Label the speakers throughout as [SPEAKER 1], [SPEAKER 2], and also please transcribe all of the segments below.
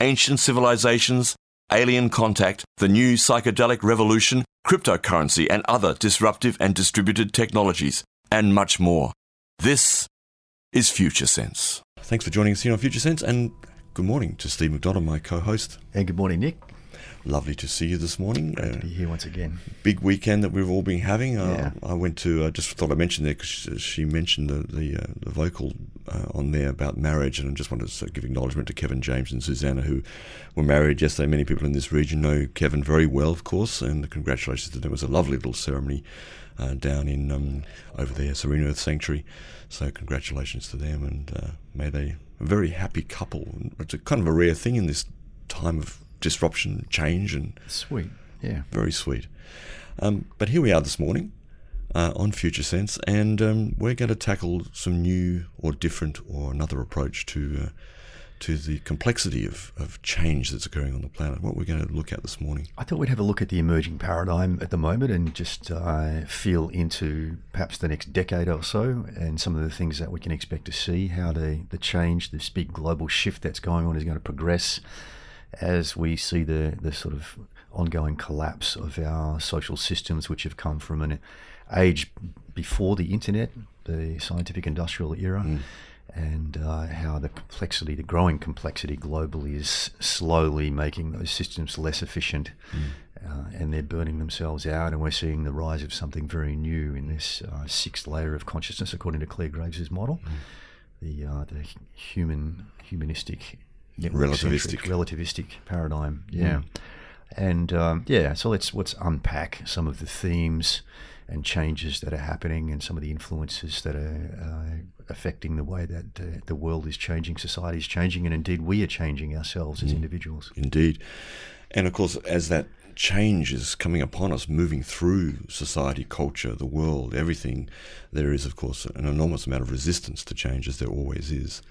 [SPEAKER 1] ancient civilizations, alien contact, the new psychedelic revolution, cryptocurrency, and other disruptive and distributed technologies, and much more. This is Future Sense. Thanks for joining us here on Future Sense, and good morning to Steve McDonald, my co host.
[SPEAKER 2] And good morning, Nick.
[SPEAKER 1] Lovely to see you this morning.
[SPEAKER 2] Great to be here once again.
[SPEAKER 1] Big weekend that we've all been having.
[SPEAKER 2] Yeah.
[SPEAKER 1] Uh, I went to. I just thought I mentioned there because she, she mentioned the the, uh, the vocal uh, on there about marriage, and I just wanted to give acknowledgement to Kevin James and Susanna who were married yesterday. Many people in this region know Kevin very well, of course, and congratulations to them. It was a lovely little ceremony uh, down in um, over there, Serene Earth Sanctuary. So congratulations to them, and uh, may they a very happy couple. It's a kind of a rare thing in this time of disruption, change, and
[SPEAKER 2] Sweet. Yeah.
[SPEAKER 1] very sweet. Um, but here we are this morning uh, on Future Sense, and um, we're going to tackle some new or different or another approach to uh, to the complexity of, of change that's occurring on the planet. What we're going to look at this morning.
[SPEAKER 2] I thought we'd have a look at the emerging paradigm at the moment and just uh, feel into perhaps the next decade or so and some of the things that we can expect to see, how the, the change, this big global shift that's going on is going to progress as we see the, the sort of ongoing collapse of our social systems, which have come from an age before the internet, the scientific industrial era. And uh, how the complexity, the growing complexity globally, is slowly making those systems less efficient, uh, and they're burning themselves out. And we're seeing the rise of something very new in this uh, sixth layer of consciousness, according to Clare Graves' model, the uh, the human humanistic
[SPEAKER 1] Relativistic.
[SPEAKER 2] relativistic paradigm. Yeah, and um, yeah. So let's let's unpack some of the themes and changes that are happening, and some of the influences that are uh, affecting the way that uh, the world is changing, society is changing, and indeed we are changing ourselves as individuals.
[SPEAKER 1] Indeed. And of course, as that change is coming upon us, moving through society, culture, the world, everything, there is, of course, an enormous amount of resistance to change, as there always is.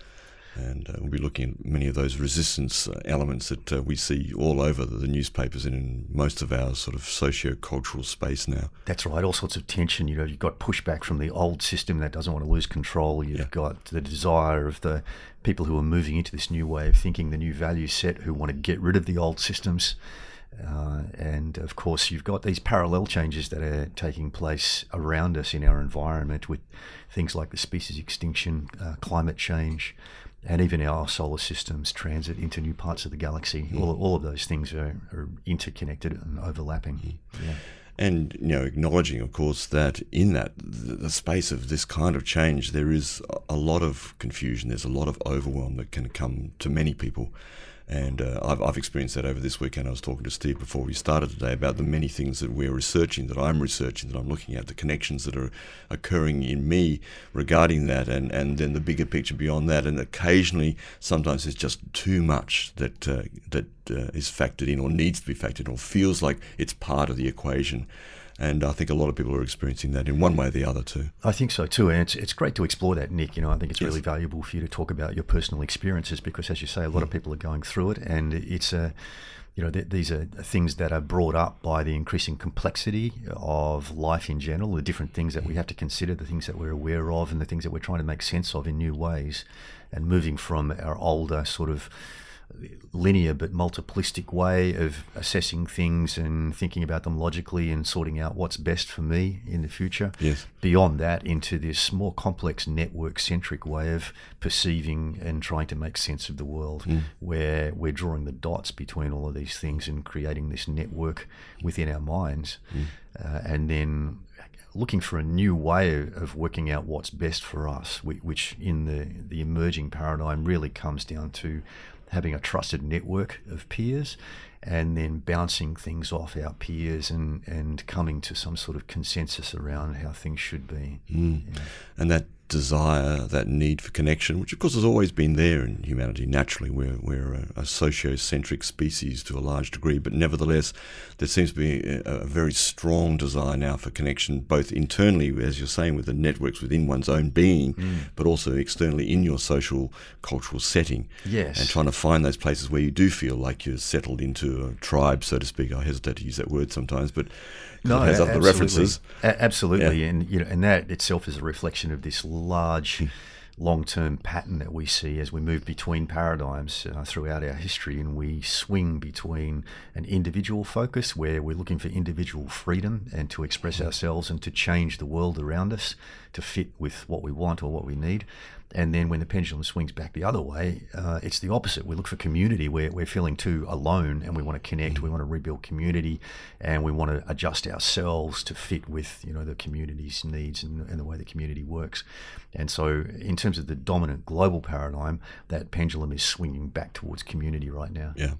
[SPEAKER 1] And uh, we'll be looking at many of those resistance uh, elements that uh, we see all over the, the newspapers and in most of our sort of socio-cultural space now.
[SPEAKER 2] That's right. All sorts of tension. You know, you've got pushback from the old system that doesn't want to lose control. You've
[SPEAKER 1] Yeah.
[SPEAKER 2] got the desire of the people who are moving into this new way of thinking, the new value set, who want to get rid of the old systems. Uh, and of course, you've got these parallel changes that are taking place around us in our environment with things like the species extinction, uh, climate change, and even our solar system's transit into new parts of the galaxy. All, all of those things are, are interconnected and overlapping. Yeah.
[SPEAKER 1] and you know acknowledging of course that in that the, space of this kind of change there is a lot of confusion there's a lot of overwhelm that can come to many people and uh, I've, I've experienced that over this weekend. I was talking to Steve before we started today about the many things that we're researching, that I'm researching, that I'm looking at, the connections that are occurring in me regarding that, and, and then the bigger picture beyond that. And occasionally, sometimes it's just too much that uh, that uh, is factored in, or needs to be factored in, or feels like it's part of the equation. And I think a lot of people are experiencing that in one way or the other too.
[SPEAKER 2] I think so too, and it's it's great to explore that, Nick. You know, I think it's really valuable for you to talk about your personal experiences because, as you say, a lot of mm. people are going through it, and it's a, you know, th- these are things that are brought up by the increasing complexity of life in general, the different things that we mm. have to consider, the things that we're aware of, and the things that we're trying to make sense of in new ways, and moving from our older sort of linear but multiplistic way of assessing things and thinking about them logically and sorting out what's best for me in the future.
[SPEAKER 1] Yes.
[SPEAKER 2] Beyond that, into this more complex network centric way of perceiving and trying to make sense of the world, where we're drawing the dots between all of these things and creating this network within our minds. Uh, and then looking for a new way of working out what's best for us, whi- which in the, the emerging paradigm really comes down to having a trusted network of peers and then bouncing things off our peers and, and coming to some sort of consensus around how things should be.
[SPEAKER 1] Mm. And that desire, that need for connection, which of course has always been there in humanity. Naturally, we're, we're a, a sociocentric species to a large degree, but nevertheless, there seems to be a, a, very strong desire now for connection, both internally, as you're saying, with the networks within one's own being, mm. but also externally in your social, cultural setting.
[SPEAKER 2] Yes.
[SPEAKER 1] And trying to find those places where you do feel like you're settled into a tribe, so to speak. I hesitate to use that word sometimes, but no, has other absolutely. references.
[SPEAKER 2] Absolutely, yeah. and you know, and that itself is a reflection of this large. Hmm. long-term pattern that we see as we move between paradigms uh, throughout our history and we swing between an individual focus where we're looking for individual freedom and to express hmm. ourselves and to change the world around us to fit with what we want or what we need and then when the pendulum swings back the other way, uh, it's the opposite. We look for community where we're feeling too alone and we want to connect, we want to rebuild community, and we want to adjust ourselves to fit with you know the community's needs and, and the way the community works. And so, in terms of the dominant global paradigm, that pendulum is swinging back towards community right now.
[SPEAKER 1] Yeah.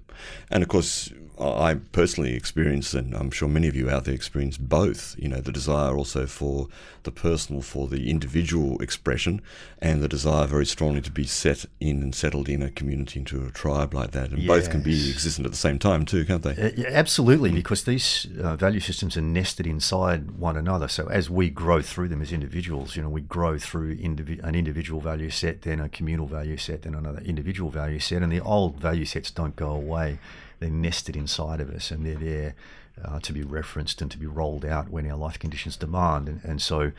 [SPEAKER 1] And of course, I personally experience, and I'm sure many of you out there experience both, you know, the desire also for the personal, for the individual expression, and the desire very strongly to be set in and settled in a community, into a tribe like that. And yes. both can be existent at the same time, too, can't they? Uh,
[SPEAKER 2] yeah, absolutely, because these uh, value systems are nested inside one another. So as we grow through them as individuals, you know, we grow through indivi- an individual value set, then a communal value set, then another individual value set, and the old value sets don't go away they're nested inside of us and they're there uh, to be referenced and to be rolled out when our life conditions demand. And, and so,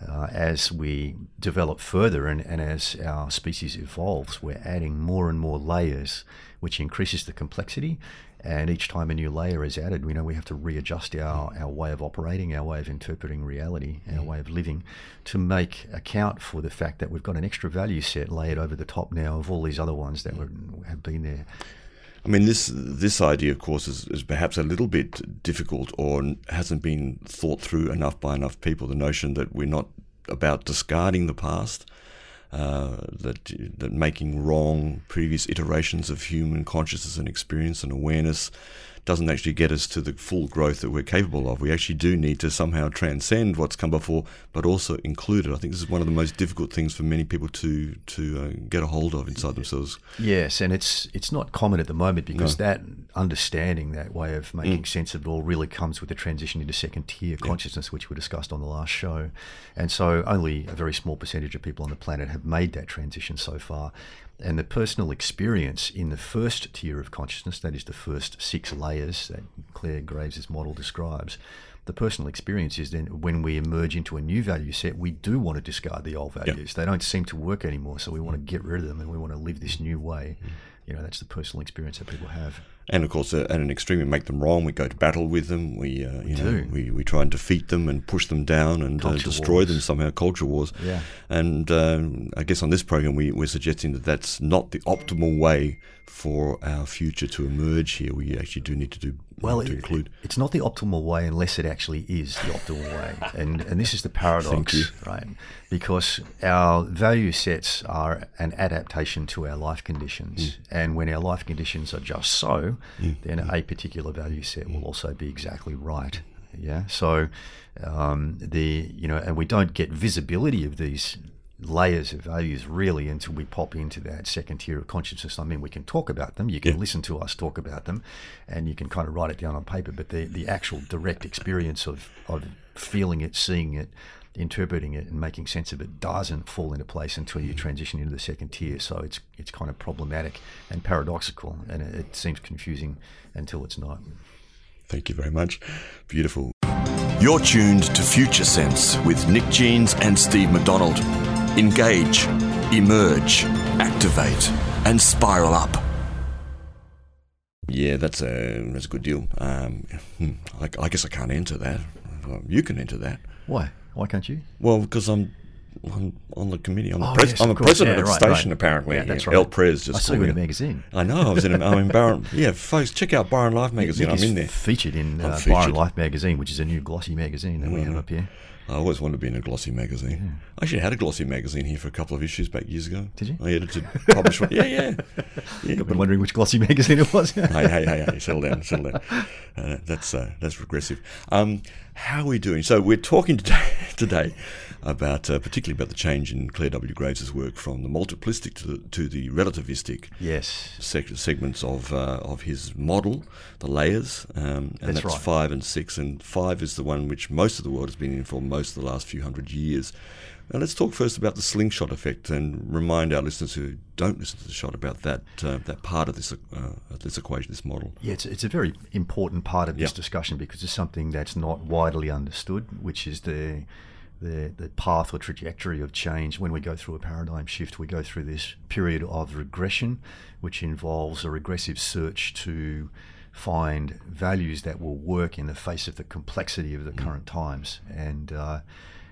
[SPEAKER 2] uh, as we develop further and, and as our species evolves, we're adding more and more layers, which increases the complexity. And each time a new layer is added, we know we have to readjust our, our way of operating, our way of interpreting reality, our mm. way of living to make account for the fact that we've got an extra value set layered over the top now of all these other ones that were, have been there
[SPEAKER 1] I mean, this this idea, of course, is, is, perhaps a little bit difficult or hasn't been thought through enough by enough people. The notion that we're not about discarding the past, uh, that that making wrong previous iterations of human consciousness and experience and awareness doesn't actually get us to the full growth that we're capable of. We actually do need to somehow transcend what's come before, but also included. I think this is one of the most difficult things for many people to to uh, get a hold of inside themselves.
[SPEAKER 2] Yes, and it's it's not common at the moment because no. that understanding, that way of making mm. sense of it all, really comes with the transition into second tier yeah. consciousness, which we discussed on the last show. And so, only a very small percentage of people on the planet have made that transition so far and the personal experience in the first tier of consciousness, that is the first six layers that Clare Graves' model describes, the personal experience is then when we emerge into a new value set, we do want to discard the old values. Yep. They don't seem to work anymore, so we want to get rid of them and we want to live this new way. Mm. You know, that's the personal experience that people have
[SPEAKER 1] and of course, uh, at an extreme, we make them wrong. We go to battle with them. We, uh, you know, we, we try and defeat them and push them down and uh, destroy wars. them somehow. Culture wars.
[SPEAKER 2] Yeah.
[SPEAKER 1] And um, I guess on this program, we, we're suggesting that that's not the optimal way for our future to emerge here. We actually do need to do
[SPEAKER 2] well,
[SPEAKER 1] to
[SPEAKER 2] it,
[SPEAKER 1] include.
[SPEAKER 2] It's not the optimal way unless it actually is the optimal way, and and this is the paradox, right? Because our value sets are an adaptation to our life conditions, mm. and when our life conditions are just so, mm. then mm. a particular value set will also be exactly right. Yeah, so um, the you know, and we don't get visibility of these layers of values really until we pop into that second tier of consciousness. I mean, we can talk about them, you can yeah. listen to us talk about them, and you can kind of write it down on paper, but the, the actual direct experience of, of feeling it, seeing it, interpreting it, and making sense of it doesn't fall into place until you transition into the second tier. So it's, it's kind of problematic and paradoxical, and it, it seems confusing until it's not.
[SPEAKER 1] Thank you very much. Beautiful. You're tuned to Future Sense with Nick Jeans and Steve McDonald. Engage, emerge, activate, and spiral up. Yeah, that's a that's a good deal. Um, hmm, I, I, guess I can't enter that. You can enter that.
[SPEAKER 2] Why? Why can't you?
[SPEAKER 1] Well, because I'm I'm on the committee. I'm, oh, the, pres- yes, I'm a president yeah, of the station, right. apparently.
[SPEAKER 2] Yeah, that's right.
[SPEAKER 1] El Pres just.
[SPEAKER 2] I saw you in a magazine.
[SPEAKER 1] I know. I was in. A, I'm in Byron. Yeah, folks, check out Byron Life magazine. I'm in there.
[SPEAKER 2] Featured in uh, featured. Byron Life magazine, which is a new glossy magazine that mm-hmm. we have up here.
[SPEAKER 1] I always wanted to be in a glossy magazine. Yeah. I actually had a glossy magazine here for a couple of issues back years ago.
[SPEAKER 2] Did you?
[SPEAKER 1] I edited, published one. Yeah, yeah.
[SPEAKER 2] yeah I've been wondering which glossy magazine it was.
[SPEAKER 1] hey, hey, hey, hey, settle down, settle down. Uh, that's uh, that's regressive. Um, how are we doing? So we're talking today, today about uh, particularly about the change in Clare W. Graves' work from the multiplistic to the, to the relativistic
[SPEAKER 2] yes
[SPEAKER 1] seg- segments of uh, of his model, the layers, um, and
[SPEAKER 2] That's
[SPEAKER 1] that's,
[SPEAKER 2] right.
[SPEAKER 1] five and six, and five is the one which most of the world has been in for most of the last few hundred years. Now let's talk first about the slingshot effect and remind our listeners who don't listen to the shot about that uh, that part of this uh, this equation, this model.
[SPEAKER 2] Yeah, it's, it's a very important part of this
[SPEAKER 1] Yeah.
[SPEAKER 2] discussion because it's something that's not widely understood, which is the, the the path or trajectory of change. When we go through a paradigm shift, we go through this period of regression, which involves a regressive search to find values that will work in the face of the complexity of the current times. And uh,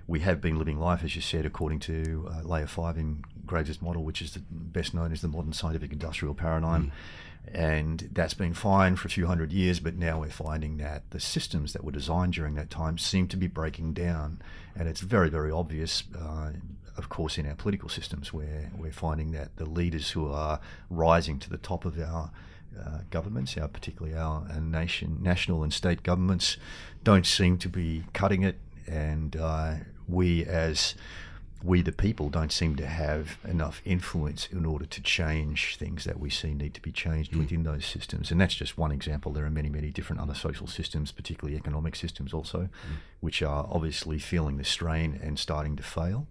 [SPEAKER 2] we have been living life, as you said, according to uh, layer five in Graves' model, which is the best known as the modern scientific industrial paradigm. And that's been fine for a few hundred years, but now we're finding that the systems that were designed during that time seem to be breaking down. And it's very, very obvious, uh, of course, in our political systems, where we're finding that the leaders who are rising to the top of our uh, governments, our particularly our, nation, national and state governments, don't seem to be cutting it, and uh, we as we the people don't seem to have enough influence in order to change things that we see need to be changed within those systems. And that's just one example. There are many, many different other social systems, particularly economic systems also, which are obviously feeling the strain and starting to fail.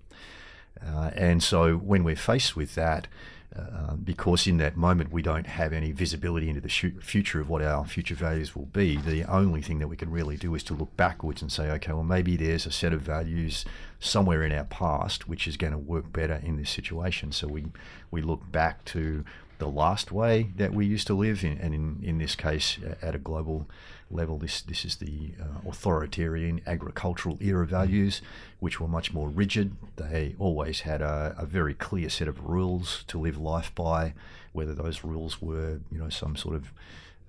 [SPEAKER 2] Uh, and so when we're faced with that, uh, because in that moment we don't have any visibility into the future of what our future values will be, the only thing that we can really do is to look backwards and say, okay, well, maybe there's a set of values somewhere in our past which is going to work better in this situation. So we, we look back to the last way that we used to live, in, and in, in this case, at a global level, this, this is the uh, authoritarian agricultural era values, which were much more rigid. They always had a, a very clear set of rules to live life by, whether those rules were, you know, some sort of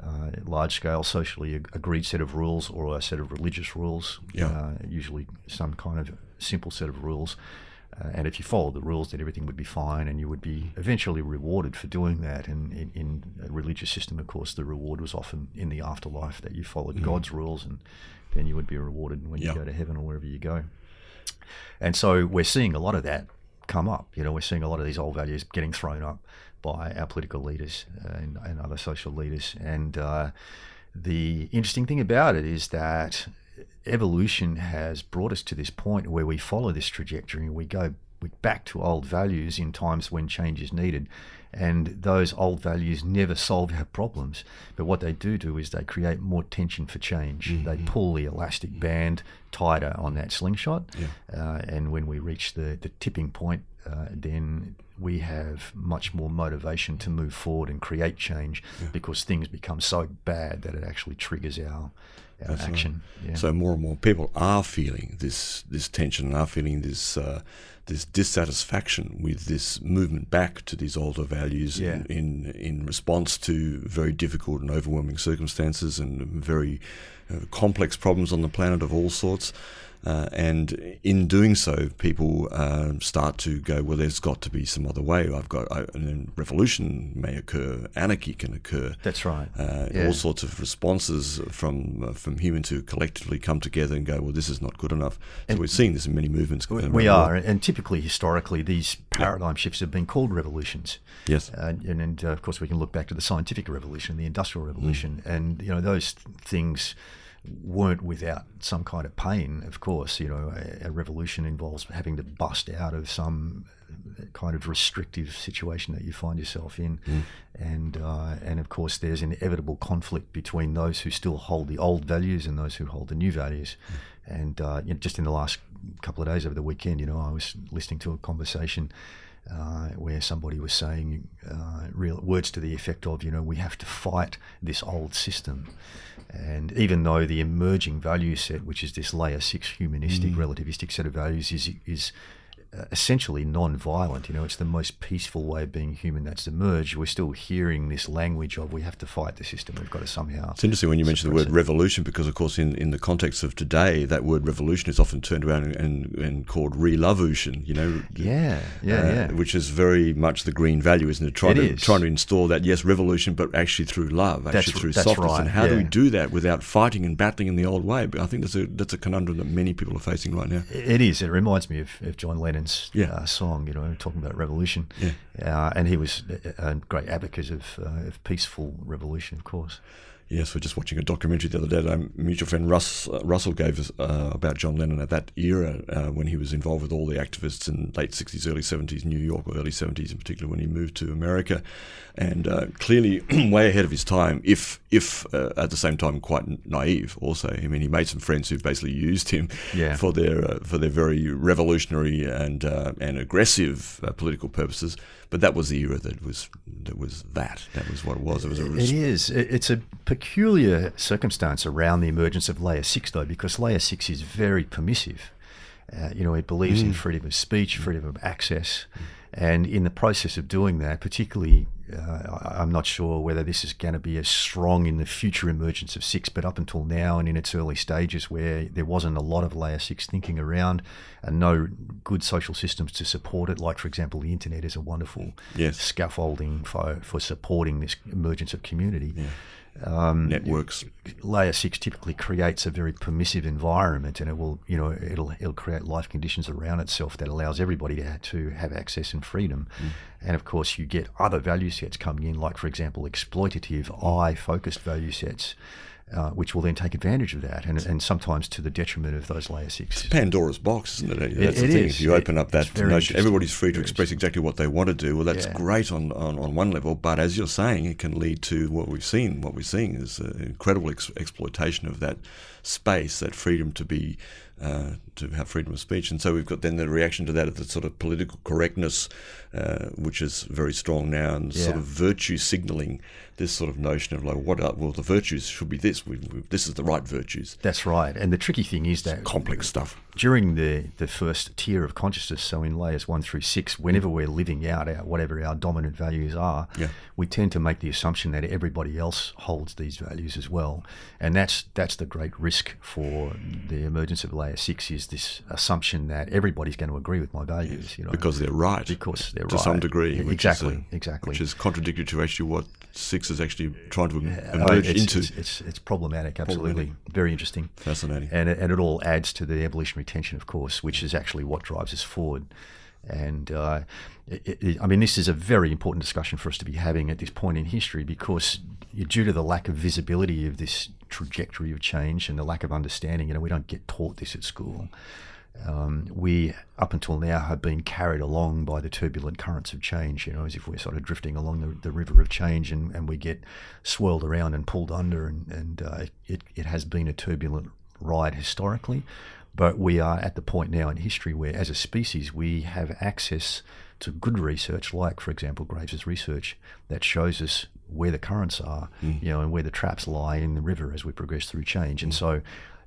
[SPEAKER 2] uh, large-scale socially agreed set of rules or a set of religious rules,
[SPEAKER 1] Yeah.
[SPEAKER 2] uh, usually some kind of simple set of rules. Uh, and if you followed the rules, then everything would be fine, and you would be eventually rewarded for doing that. And in, in a religious system, of course, the reward was often in the afterlife that you followed God's rules, and then you would be rewarded when
[SPEAKER 1] Yeah.
[SPEAKER 2] you go to heaven or wherever you go. And so we're seeing a lot of that come up. You know, we're seeing a lot of these old values getting thrown up by our political leaders uh, and, and other social leaders. And uh, the interesting thing about it is that evolution has brought us to this point where we follow this trajectory and we go back to old values in times when change is needed. And those old values never solve our problems. But what they do do is they create more tension for change. They pull the elastic band tighter on that slingshot. Uh, and when we reach the, the tipping point, uh, then we have much more motivation to move forward and create change because things become so bad that it actually triggers our, action. Yeah.
[SPEAKER 1] So more and more people are feeling this this tension and are feeling this uh, this dissatisfaction with this movement back to these older values
[SPEAKER 2] Yeah.
[SPEAKER 1] in, in in response to very difficult and overwhelming circumstances and very uh, complex problems on the planet of all sorts. Uh, and in doing so, people um, start to go, well, there's got to be some other way. I've got, I, and then revolution may occur, anarchy can occur.
[SPEAKER 2] That's right.
[SPEAKER 1] Uh,
[SPEAKER 2] Yeah.
[SPEAKER 1] All sorts of responses from uh, from humans who collectively come together and go, well, this is not good enough. So we're seeing this in many movements.
[SPEAKER 2] We, we are, and typically, historically, these paradigm shifts have been called revolutions.
[SPEAKER 1] Yes.
[SPEAKER 2] Uh, and, and uh, of course, we can look back to the scientific revolution, the industrial
[SPEAKER 1] Mm.
[SPEAKER 2] revolution, and you know those things weren't without some kind of pain. Of course, you know a, a revolution involves having to bust out of some kind of restrictive situation that you find yourself in,
[SPEAKER 1] Mm.
[SPEAKER 2] and uh, and of course, there's inevitable conflict between those who still hold the old values and those who hold the new values. And uh, you know, just in the last couple of days over the weekend, you know, I was listening to a conversation uh, where somebody was saying uh, real words to the effect of, you know, we have to fight this old system. And even though the emerging value set, which is this layer six humanistic mm. relativistic set of values, is is essentially non-violent. You know, it's the most peaceful way of being human that's emerged. We're still hearing this language of we have to fight the system. We've got to somehow.
[SPEAKER 1] It's interesting when you mention the word it. revolution because, of course, in, in the context of today, that word revolution is often turned around and, and, and called revolution. You know,
[SPEAKER 2] yeah, yeah, uh, yeah,
[SPEAKER 1] which is very much the green value, isn't it? Trying
[SPEAKER 2] it
[SPEAKER 1] to
[SPEAKER 2] is.
[SPEAKER 1] trying to install that yes, revolution, but actually through love, actually
[SPEAKER 2] that's,
[SPEAKER 1] through
[SPEAKER 2] that's
[SPEAKER 1] softness.
[SPEAKER 2] Right,
[SPEAKER 1] and how
[SPEAKER 2] yeah.
[SPEAKER 1] do we do that without fighting and battling in the old way? But I think that's a that's a conundrum that many people are facing right now.
[SPEAKER 2] It is. It reminds me of, of John Lennon's
[SPEAKER 1] yeah.
[SPEAKER 2] uh, song. You know, talking about revolution.
[SPEAKER 1] Yeah.
[SPEAKER 2] Uh, and he was a, great advocate of, uh, of peaceful revolution, of course.
[SPEAKER 1] Yes, we're just watching a documentary the other day that our mutual friend Russ, uh, Russell gave us uh, about John Lennon at that era uh, when he was involved with all the activists in late 60s, early 70s, New York, or early 70s in particular when he moved to America. And uh, clearly way ahead of his time, if if uh, at the same time quite naive also. I mean, he made some friends who basically used him
[SPEAKER 2] yeah.
[SPEAKER 1] for their uh, for their very revolutionary and and aggressive political purposes. But that was the era that was that was that. That was what it was. It was. A
[SPEAKER 2] it is. It's a peculiar circumstance around the emergence of Layer Six, though, because Layer Six is very permissive. Uh, you know, it believes
[SPEAKER 1] mm.
[SPEAKER 2] in freedom of speech, freedom of access, mm. and in the process of doing that, particularly, uh, I'm not sure whether this is going to be as strong in the future emergence of six, but up until now and in its early stages, where there wasn't a lot of layer six thinking around, and no good social systems to support it, like for example, the internet is a wonderful
[SPEAKER 1] yes.
[SPEAKER 2] scaffolding for for supporting this emergence of community.
[SPEAKER 1] Yeah.
[SPEAKER 2] Um,
[SPEAKER 1] networks.
[SPEAKER 2] Layer six typically creates a very permissive environment, and it will, you know, it'll it'll create life conditions around itself that allows everybody to have, to have access and freedom.
[SPEAKER 1] Mm.
[SPEAKER 2] And of course, you get other value sets coming in, like for example, exploitative, eye focused value sets. Uh, which will then take advantage of that, and, and sometimes to the detriment of those layer six.
[SPEAKER 1] It's Pandora's box, isn't it? That's
[SPEAKER 2] it,
[SPEAKER 1] the thing.
[SPEAKER 2] Is.
[SPEAKER 1] If you open up that notion, everybody's free to express exactly what they want to do. Well, that's
[SPEAKER 2] yeah.
[SPEAKER 1] great on, on, on one level, but as you're saying, it can lead to what we've seen. What we're seeing is uh, incredible ex- exploitation of that space, that freedom to be. Uh, to have freedom of speech, and so we've got then the reaction to that of the sort of political correctness, uh, which is very strong now, and
[SPEAKER 2] yeah.
[SPEAKER 1] sort of virtue signalling this sort of notion of like what are, well the virtues should be this we, we, this is the right virtues.
[SPEAKER 2] That's right. And the tricky thing is that
[SPEAKER 1] complex stuff.
[SPEAKER 2] during the the first tier of consciousness so in layers one through six whenever we're living out our whatever our dominant values are
[SPEAKER 1] yeah.
[SPEAKER 2] we tend to make the assumption that everybody else holds these values as well. And that's that's the great risk for the emergence of layer six is this assumption that everybody's going to agree with my values
[SPEAKER 1] yes.
[SPEAKER 2] you know?
[SPEAKER 1] Because they're right.
[SPEAKER 2] Because they're
[SPEAKER 1] to
[SPEAKER 2] right
[SPEAKER 1] some degree
[SPEAKER 2] exactly
[SPEAKER 1] which a,
[SPEAKER 2] exactly
[SPEAKER 1] which is contradictory to actually what six is actually trying to
[SPEAKER 2] uh,
[SPEAKER 1] emerge
[SPEAKER 2] it's,
[SPEAKER 1] into.
[SPEAKER 2] It's, it's, it's problematic, absolutely.
[SPEAKER 1] Problematic.
[SPEAKER 2] Very interesting.
[SPEAKER 1] Fascinating.
[SPEAKER 2] And it, and it all adds to the evolutionary tension, of course, which is actually what drives us forward. And uh, it, it, I mean, this is a very important discussion for us to be having at this point in history because due to the lack of visibility of this trajectory of change and the lack of understanding, you know, we don't get taught this at school. Um, we, up until now, have been carried along by the turbulent currents of change, you know, as if we're sort of drifting along the, the river of change and, and we get swirled around and pulled under. And, and uh, it, it has been a turbulent ride historically. But we are at the point now in history where, as a species, we have access to good research, like, for example, Graves's research, that shows us where the currents are,
[SPEAKER 1] mm.
[SPEAKER 2] you know, and where the traps lie in the river as we progress through change. Mm. And so,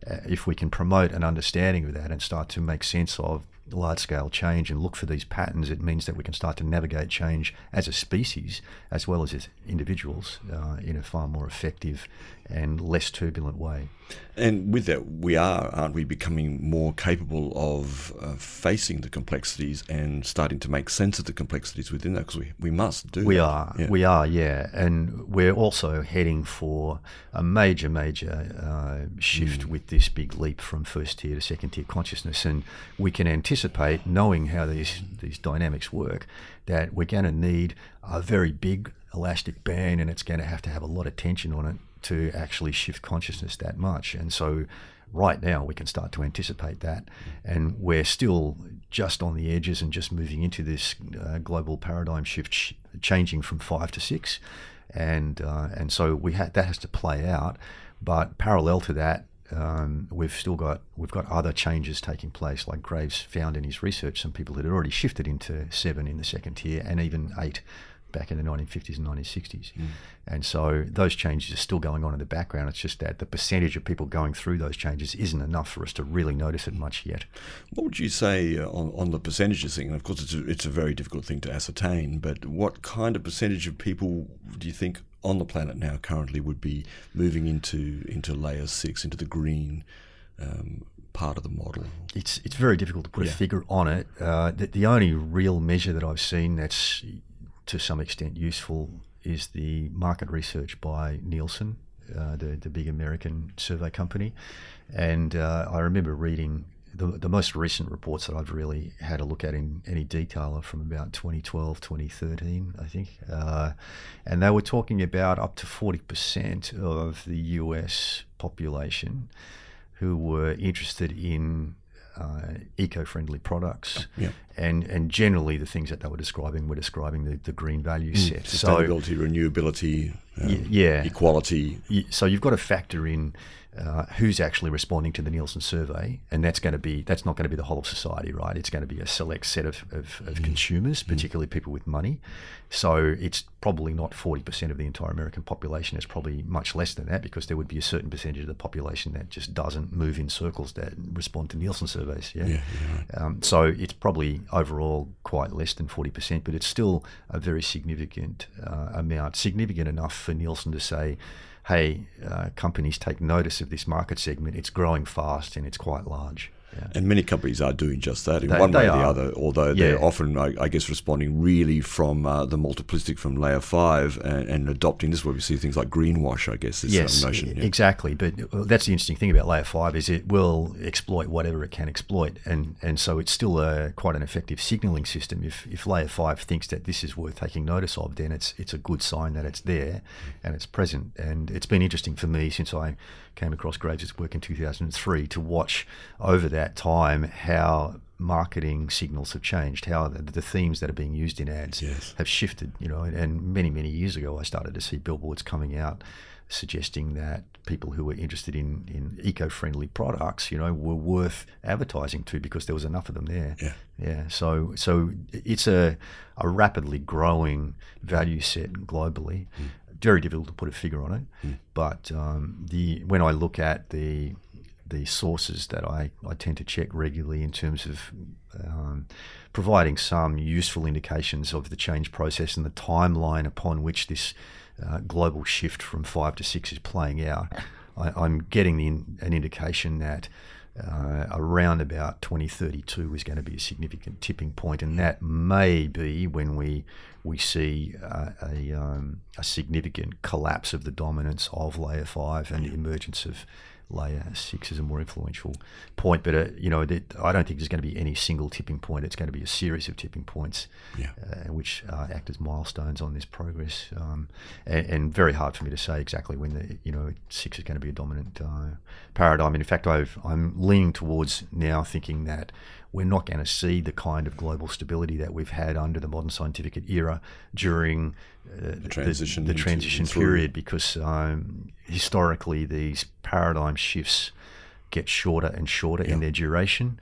[SPEAKER 2] if we can promote an understanding of that and start to make sense of large scale change and look for these patterns, it means that we can start to navigate change as a species as well as as individuals uh, in a far more effective and less turbulent way.
[SPEAKER 1] And with that, we are, aren't we, becoming more capable of uh, facing the complexities and starting to make sense of the complexities within that? Because we, we must do
[SPEAKER 2] We
[SPEAKER 1] that.
[SPEAKER 2] are,
[SPEAKER 1] yeah.
[SPEAKER 2] we are, yeah. And we're also heading for a major, major uh, shift
[SPEAKER 1] Mm.
[SPEAKER 2] with this big leap from first tier to second tier consciousness. And we can anticipate, knowing how these, these dynamics work, that we're going to need a very big elastic band and it's going to have to have a lot of tension on it to actually shift consciousness that much. And so right now we can start to anticipate that. And we're still just on the edges and just moving into this uh, global paradigm shift, sh- changing from five to six. And, uh, and so we ha- that has to play out. But parallel to that, um, we've still got we've got other changes taking place, like Graves found in his research. Some people had already shifted into seven in the second tier, and even eight back in the 1950s and 1960s. Mm. And so those changes are still going on in the background. It's just that the percentage of people going through those changes isn't enough for us to really notice it much yet.
[SPEAKER 1] What would you say uh, on, on the percentages thing? And of course, it's a, it's a very difficult thing to ascertain, but what kind of percentage of people do you think on the planet now currently would be moving into, into layer six, into the green? Um, part of the model?
[SPEAKER 2] It's it's very difficult to put yeah. a figure on it. Uh, the, the, only real measure that I've seen that's to some extent useful is the market research by Nielsen, uh, the the big American survey company, and uh, I remember reading. The, the most recent reports that I've really had a look at in any detail are from about 2012, 2013, I think. Uh, and they were talking about up to 40% of the US population who were interested in uh, eco-friendly products, yeah. and and generally the things that they were describing were describing the, the green value mm, set,
[SPEAKER 1] sustainability, so, renewability, um, yeah, equality.
[SPEAKER 2] So you've got to factor in uh, who's actually responding to the Nielsen survey, and that's going to be that's not going to be the whole of society, right? It's going to be a select set of, of, of mm. consumers, mm. particularly mm. people with money. So it's probably not forty percent of the entire American population. It's probably much less than that because there would be a certain percentage of the population that just doesn't move in circles that respond to Nielsen surveys. Yeah, yeah right. um, so it's probably overall quite less than forty percent, but it's still a very significant uh, amount, significant enough for Nielsen to say hey, uh, companies take notice of this market segment. It's growing fast and it's quite large.
[SPEAKER 1] Yeah. And many companies are doing just that in they, one way or the other, although yeah. they're often, I, I, guess, responding really from uh, the multiplistic from layer five and, and, adopting this, where we see things like greenwash, I guess, this
[SPEAKER 2] yes,
[SPEAKER 1] notion.
[SPEAKER 2] Yeah. Exactly. But that's the interesting thing about layer five is it will exploit whatever it can exploit. And, and so it's still a, quite an effective signaling system. If, if layer five thinks that this is worth taking notice of, then it's, it's a good sign that it's there and it's present. And it's been interesting for me since I came across Graves' work in 2003 to watch over that time how marketing signals have changed, how the, the themes that are being used in ads yes. have shifted. You know, and, and many many years ago, I started to see billboards coming out suggesting that people who were interested in, in eco-friendly products, you know, were worth advertising to because there was enough of them there.
[SPEAKER 1] Yeah.
[SPEAKER 2] Yeah. So so it's a a rapidly growing value set globally. Mm very difficult to put a figure on it. Mm. But um, the when I look at the the sources that I, I tend to check regularly in terms of um, providing some useful indications of the change process and the timeline upon which this uh, global shift from five to six is playing out, I, am getting the, an indication that uh, around about 2032 is going to be a significant tipping point, and that may be when we we see uh, a, um, a significant collapse of the dominance of layer five and the emergence of layer six is a more influential point. But uh, you know, I don't think there's going to be any single tipping point. It's going to be a series of tipping points, yeah. uh, which uh, act as milestones on this progress. Um, and, and, very hard for me to say exactly when the you know six is going to be a dominant uh, paradigm. And in fact, i I'm leaning towards now thinking that we're not going to see the kind of global stability that we've had under the modern scientific era during uh, the transition, the, the transition period because um, historically these paradigm shifts get shorter and shorter yeah. in their duration.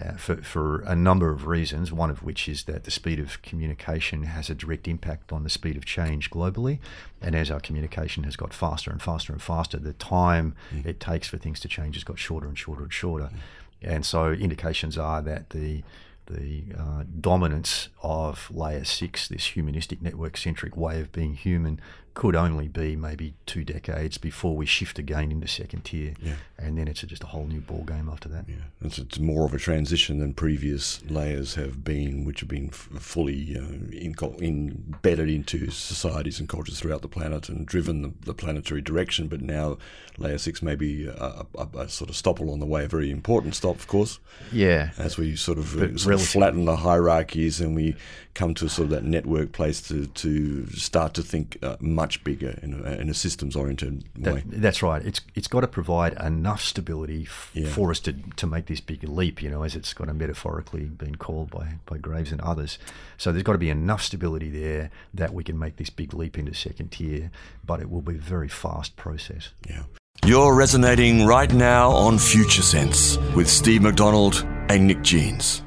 [SPEAKER 2] Uh, for, for a number of reasons, one of which is that the speed of communication has a direct impact on the speed of change globally. And as our communication has got faster and faster and faster, the time mm. it takes for things to change has got shorter and shorter and shorter. Mm. And so indications are that the the uh, dominance of layer six, this humanistic network centric way of being human, could only be maybe two decades before we shift again into second tier, yeah. and then it's just a whole new ball game after that.
[SPEAKER 1] Yeah, it's, it's more of a transition than previous layers have been, which have been f- fully uh, in, embedded into societies and cultures throughout the planet and driven the, the planetary direction. But now, layer six may be a, a, a, sort of stop along the way, a very important stop, of course.
[SPEAKER 2] Yeah,
[SPEAKER 1] as we sort of, uh, sort of flatten the hierarchies and we come to sort of that network place to to start to think. Uh, much bigger in a, in a systems oriented way.
[SPEAKER 2] That, that's right. It's it's got to provide enough stability f- yeah. for us to, to make this big leap. You know, as it's kind of metaphorically been called by by Graves and others. So there's got to be enough stability there that we can make this big leap into second tier. But it will be a very fast process.
[SPEAKER 1] Yeah. You're resonating right now on Future Sense with Steve McDonald and Nick Jeans.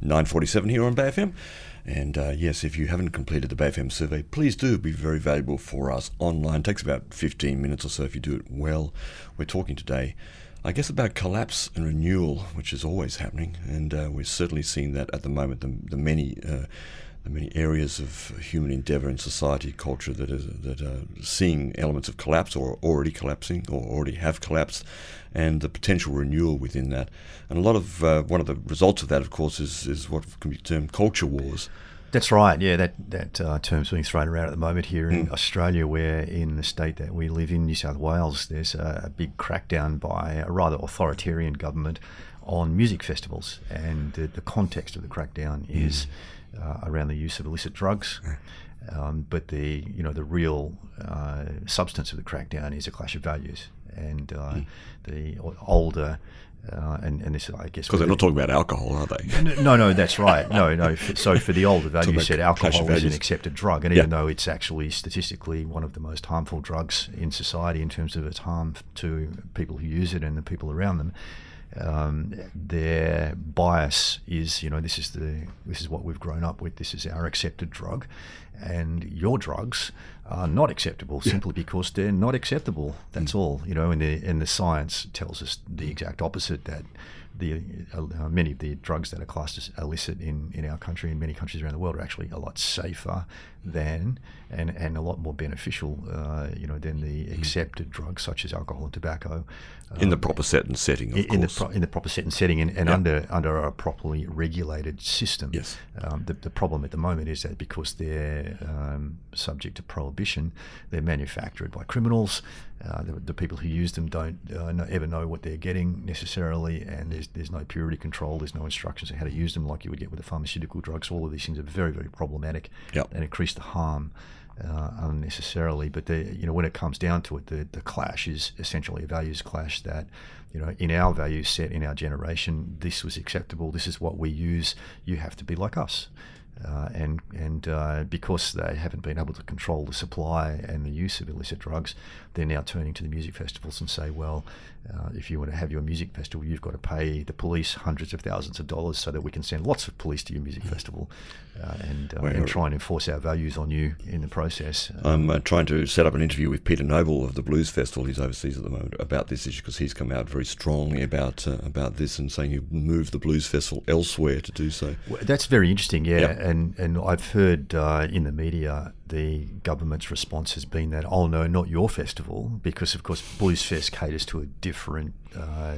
[SPEAKER 1] 947 here on Bay FM. And uh, yes, if you haven't completed the BFM survey, please do. It'd be very valuable for us online. It takes about 15 minutes or so if you do it well. We're talking today, I guess, about collapse and renewal, which is always happening. And uh, we're certainly seeing that at the moment. The, the many. Uh, the many areas of human endeavour in society, culture that are, that are seeing elements of collapse or already collapsing or already have collapsed, and the potential renewal within that. And a lot of uh, one of the results of that, of course, is, is what can be termed culture wars.
[SPEAKER 2] That's right. Yeah, that that uh, term's being thrown around at the moment here in mm. Australia, where in the state that we live in, New South Wales, there's a, a big crackdown by a rather authoritarian government on music festivals, and the, the context of the crackdown mm. Uh, around the use of illicit drugs. Um, but the you know the real uh, substance of the crackdown is a clash of values, and uh, mm. the older uh, and, and this, I guess,
[SPEAKER 1] because they're not talking about alcohol, are they?
[SPEAKER 2] No, no, that's right. No, no. So for the older value set, alcohol is an accepted drug, and even though it's actually statistically one of the most harmful drugs in society in terms of its harm to people who use it and the people around them, um, their bias is, you know, this is the this is what we've grown up with. This is our accepted drug, and your drugs are not acceptable yeah. simply because they're not acceptable. That's mm. all, you know. And the and the science tells us the exact opposite. That the uh, many of the drugs that are classed as illicit in, in our country and many countries around the world are actually a lot safer than and, and a lot more beneficial, uh, you know, than the mm. accepted drugs such as alcohol and tobacco.
[SPEAKER 1] Um, in the proper set and setting, of
[SPEAKER 2] in
[SPEAKER 1] course.
[SPEAKER 2] The pro- in the proper set and setting, and, and under under a properly regulated system.
[SPEAKER 1] Yes.
[SPEAKER 2] Um, the, the problem at the moment is that because they're um, subject to prohibition, they're manufactured by criminals. Uh, the, the, people who use them don't uh, know, ever know what they're getting necessarily, and there's there's no purity control. There's no instructions on how to use them like you would get with the pharmaceutical drugs. All of these things are very very problematic
[SPEAKER 1] yep.
[SPEAKER 2] and increase the harm uh, unnecessarily. But the, you know, when it comes down to it, the, the clash is essentially a values clash that, you know, in our values set in our generation, this was acceptable. This is what we use. You have to be like us. Uh, and and uh, because they haven't been able to control the supply and the use of illicit drugs, they're now turning to the music festivals and say, well, uh, if you want to have your music festival, you've got to pay the police hundreds of thousands of dollars so that we can send lots of police to your music festival uh, and, uh, and try and enforce our values on you in the process.
[SPEAKER 1] I'm uh, trying to set up an interview with Peter Noble of the Blues Festival. He's overseas at the moment about this issue because he's come out very strongly about about this and saying you move the Blues Festival elsewhere to do so.
[SPEAKER 2] Well, that's very interesting, yeah. Yep. And and I've heard in the media the government's response has been that, oh no, not your festival, because of course Blues Fest caters to a different uh,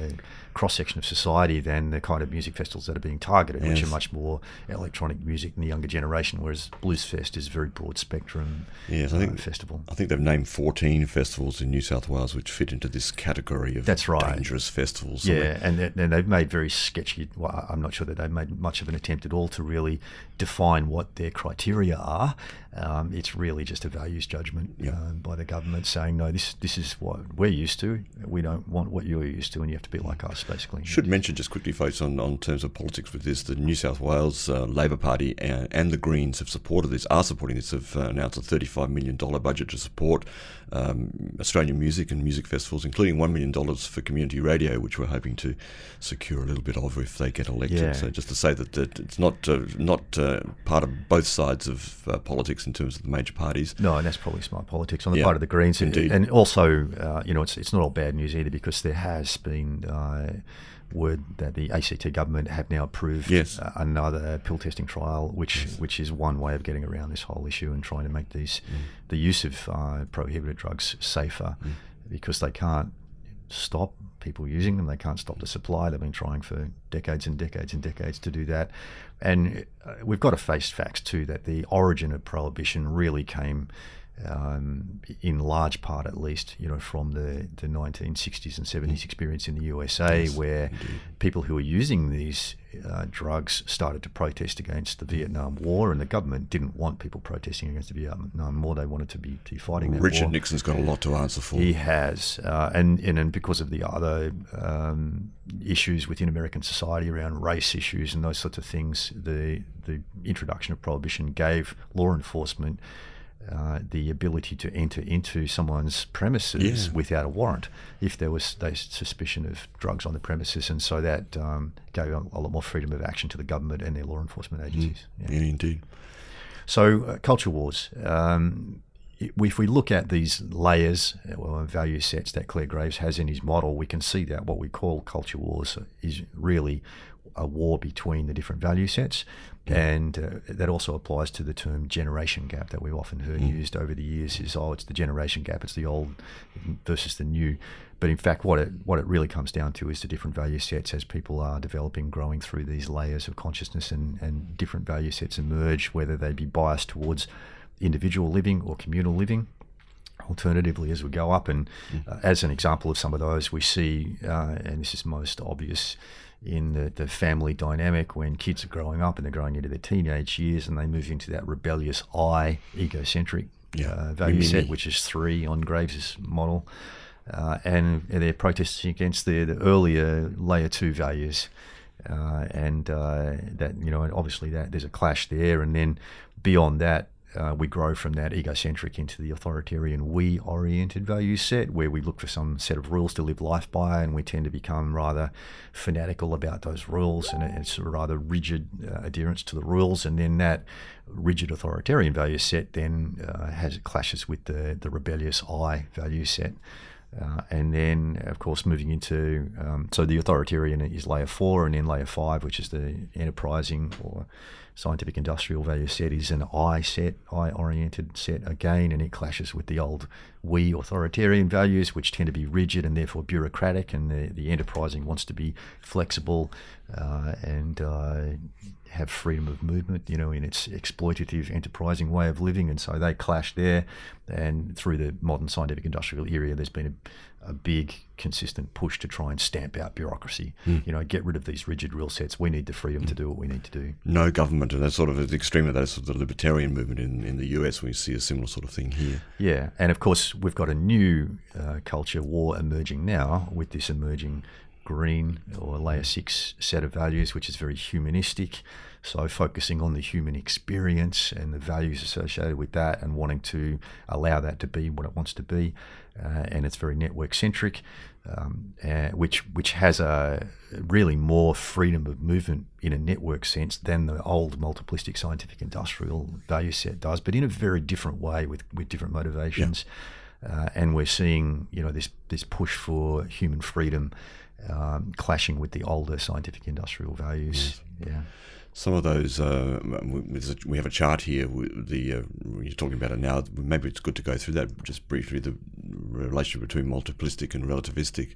[SPEAKER 2] cross section of society than the kind of music festivals that are being targeted, yes. which are much more electronic music in the younger generation, whereas Blues Fest is a very broad spectrum yes, I think, uh, festival.
[SPEAKER 1] I think they've named 14 festivals in New South Wales which fit into this category of
[SPEAKER 2] That's right.
[SPEAKER 1] dangerous festivals.
[SPEAKER 2] Yeah, and, and they've made very sketchy, well, I'm not sure that they've made much of an attempt at all to really define what their criteria are. Um, it's really just a values judgment yeah. uh, by the government saying, no, this this is what we're used to. We don't want what you're used to, and you have to be like us, basically.
[SPEAKER 1] Should mention just quickly, folks, on, on terms of politics with this, the New South Wales uh, Labor Party and, and, the Greens have supported this, are supporting this, have uh, announced a $35 million budget to support um, Australian music and music festivals, including $1 million for community radio, which we're hoping to secure a little bit of if they get elected. Yeah. So just to say that, that it's not uh, not uh, part of both sides of uh, politics in terms of the major parties.
[SPEAKER 2] No, and that's probably smart politics on the
[SPEAKER 1] yeah,
[SPEAKER 2] part of the Greens.
[SPEAKER 1] Indeed.
[SPEAKER 2] And also, uh, you know, it's, it's not all bad news either because there has been uh, word that the ACT government have now approved
[SPEAKER 1] yes.
[SPEAKER 2] uh, another pill testing trial, which yes. which is one way of getting around this whole issue and trying to make these mm. the use of uh, prohibited drugs safer, mm. because they can't stop people using them. They can't stop the supply. They've been trying for decades and decades and decades to do that, and uh, we've got to face facts too that the origin of prohibition really came um, in large part at least, you know, from the, the 1960s and 70s mm. experience in the USA, yes, where indeed. people who were using these uh, drugs started to protest against the Vietnam War, and the government didn't want people protesting against the Vietnam War. They wanted to be, to be fighting that
[SPEAKER 1] Richard
[SPEAKER 2] war.
[SPEAKER 1] Nixon's got a lot to answer for.
[SPEAKER 2] He has, uh, and, and and because of the other um, issues within American society around race issues and those sorts of things, the the introduction of prohibition gave law enforcement uh, the ability to enter into someone's premises
[SPEAKER 1] Yeah.
[SPEAKER 2] without a warrant if there was they suspicion of drugs on the premises, and so that um, gave a, a lot more freedom of action to the government and their law enforcement agencies. Yeah.
[SPEAKER 1] Yeah, indeed.
[SPEAKER 2] So, uh, culture wars. Um, if we look at these layers uh, or value sets that Clare Graves has in his model, we can see that what we call culture wars is really a war between the different value sets. And uh, that also applies to the term generation gap that we've often heard used over the years is, oh, it's the generation gap, it's the old versus the new. But in fact, what it, what it really comes down to is the different value sets as people are developing, growing through these layers of consciousness and, and different value sets emerge, whether they be biased towards individual living or communal living. Alternatively, as we go up, and uh, as an example of some of those, we see, uh, and this is most obvious in the, the family dynamic when kids are growing up and they're growing into their teenage years and they move into that rebellious I, egocentric
[SPEAKER 1] Yeah.
[SPEAKER 2] uh, value
[SPEAKER 1] Me,
[SPEAKER 2] set,
[SPEAKER 1] me.
[SPEAKER 2] which is three on Graves' model. Uh, and they're protesting against the, the earlier layer two values. Uh, and uh, that, you know, and obviously that there's a clash there. And then beyond that, uh, we grow from that egocentric into the authoritarian we oriented value set where we look for some set of rules to live life by and we tend to become rather fanatical about those rules and it's a rather rigid uh, adherence to the rules and then that rigid authoritarian value set then uh, has clashes with the, the rebellious I value set. Uh, and then, of course, moving into um, so the authoritarian is layer four, and then layer five, which is the enterprising or scientific industrial value set, is an I set, I oriented set again, and it clashes with the old we authoritarian values, which tend to be rigid and therefore bureaucratic, and the, the enterprising wants to be flexible uh, and uh, have freedom of movement, you know, in its exploitative, enterprising way of living, and so they clash there. And through the modern scientific industrial era, there's been a, a big, consistent push to try and stamp out bureaucracy. You know, get rid of these rigid rule sets. We need the freedom to do what we need to do.
[SPEAKER 1] No government, and that's sort of at the extreme of that sort of the libertarian movement in, in the US. We see a similar sort of thing here.
[SPEAKER 2] Yeah, and of course we've got a new uh, culture war emerging now with this emerging green or layer six set of values, which is very humanistic. So focusing on the human experience and the values associated with that, and wanting to allow that to be what it wants to be, uh, and it's very network centric, um, uh, which which has a really more freedom of movement in a network sense than the old multiplistic scientific industrial value set does, but in a very different way with with different motivations. Uh, and we're seeing, you know, this this push for human freedom um, clashing with the older scientific industrial values. Yeah.
[SPEAKER 1] Some of those, uh, we- there's a- we have a chart here. The uh, you're talking about it now. Maybe it's good to go through that just briefly. The relationship between multiplistic and relativistic.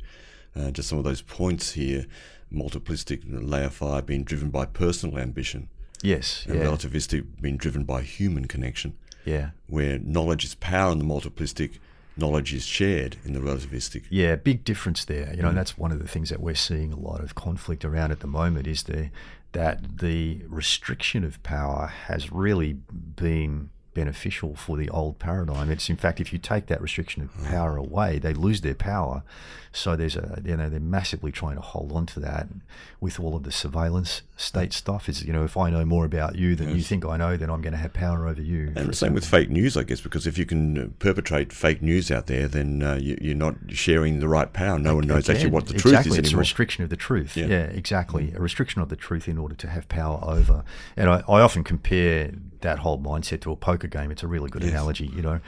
[SPEAKER 1] Uh, just some of those points here. Multiplistic layer five being driven by personal ambition,
[SPEAKER 2] Yes.
[SPEAKER 1] and
[SPEAKER 2] Yeah.
[SPEAKER 1] relativistic being driven by human connection.
[SPEAKER 2] Yeah.
[SPEAKER 1] Where knowledge is power in the multiplistic, knowledge is shared in the relativistic.
[SPEAKER 2] Yeah, big difference there. You know, and that's one of the things that we're seeing a lot of conflict around at the moment is the that the restriction of power has really been beneficial for the old paradigm. It's in fact, if you take that restriction of power away, they lose their power. So there's a you know they're massively trying to hold on to that with all of the surveillance state stuff. Is you know if I know more about you than you think I know, then I'm going to have power over you.
[SPEAKER 1] And the same with fake news, I guess, because if you can uh, perpetrate fake news out there, then uh, you, you're not sharing the right power. No one knows actually what the
[SPEAKER 2] exactly.
[SPEAKER 1] truth is
[SPEAKER 2] It's a restriction of the truth.
[SPEAKER 1] Yeah.
[SPEAKER 2] Yeah, exactly. A restriction of the truth in order to have power over. And I, I often compare that whole mindset to a poker game. It's a really good
[SPEAKER 1] Yes.
[SPEAKER 2] analogy. You know,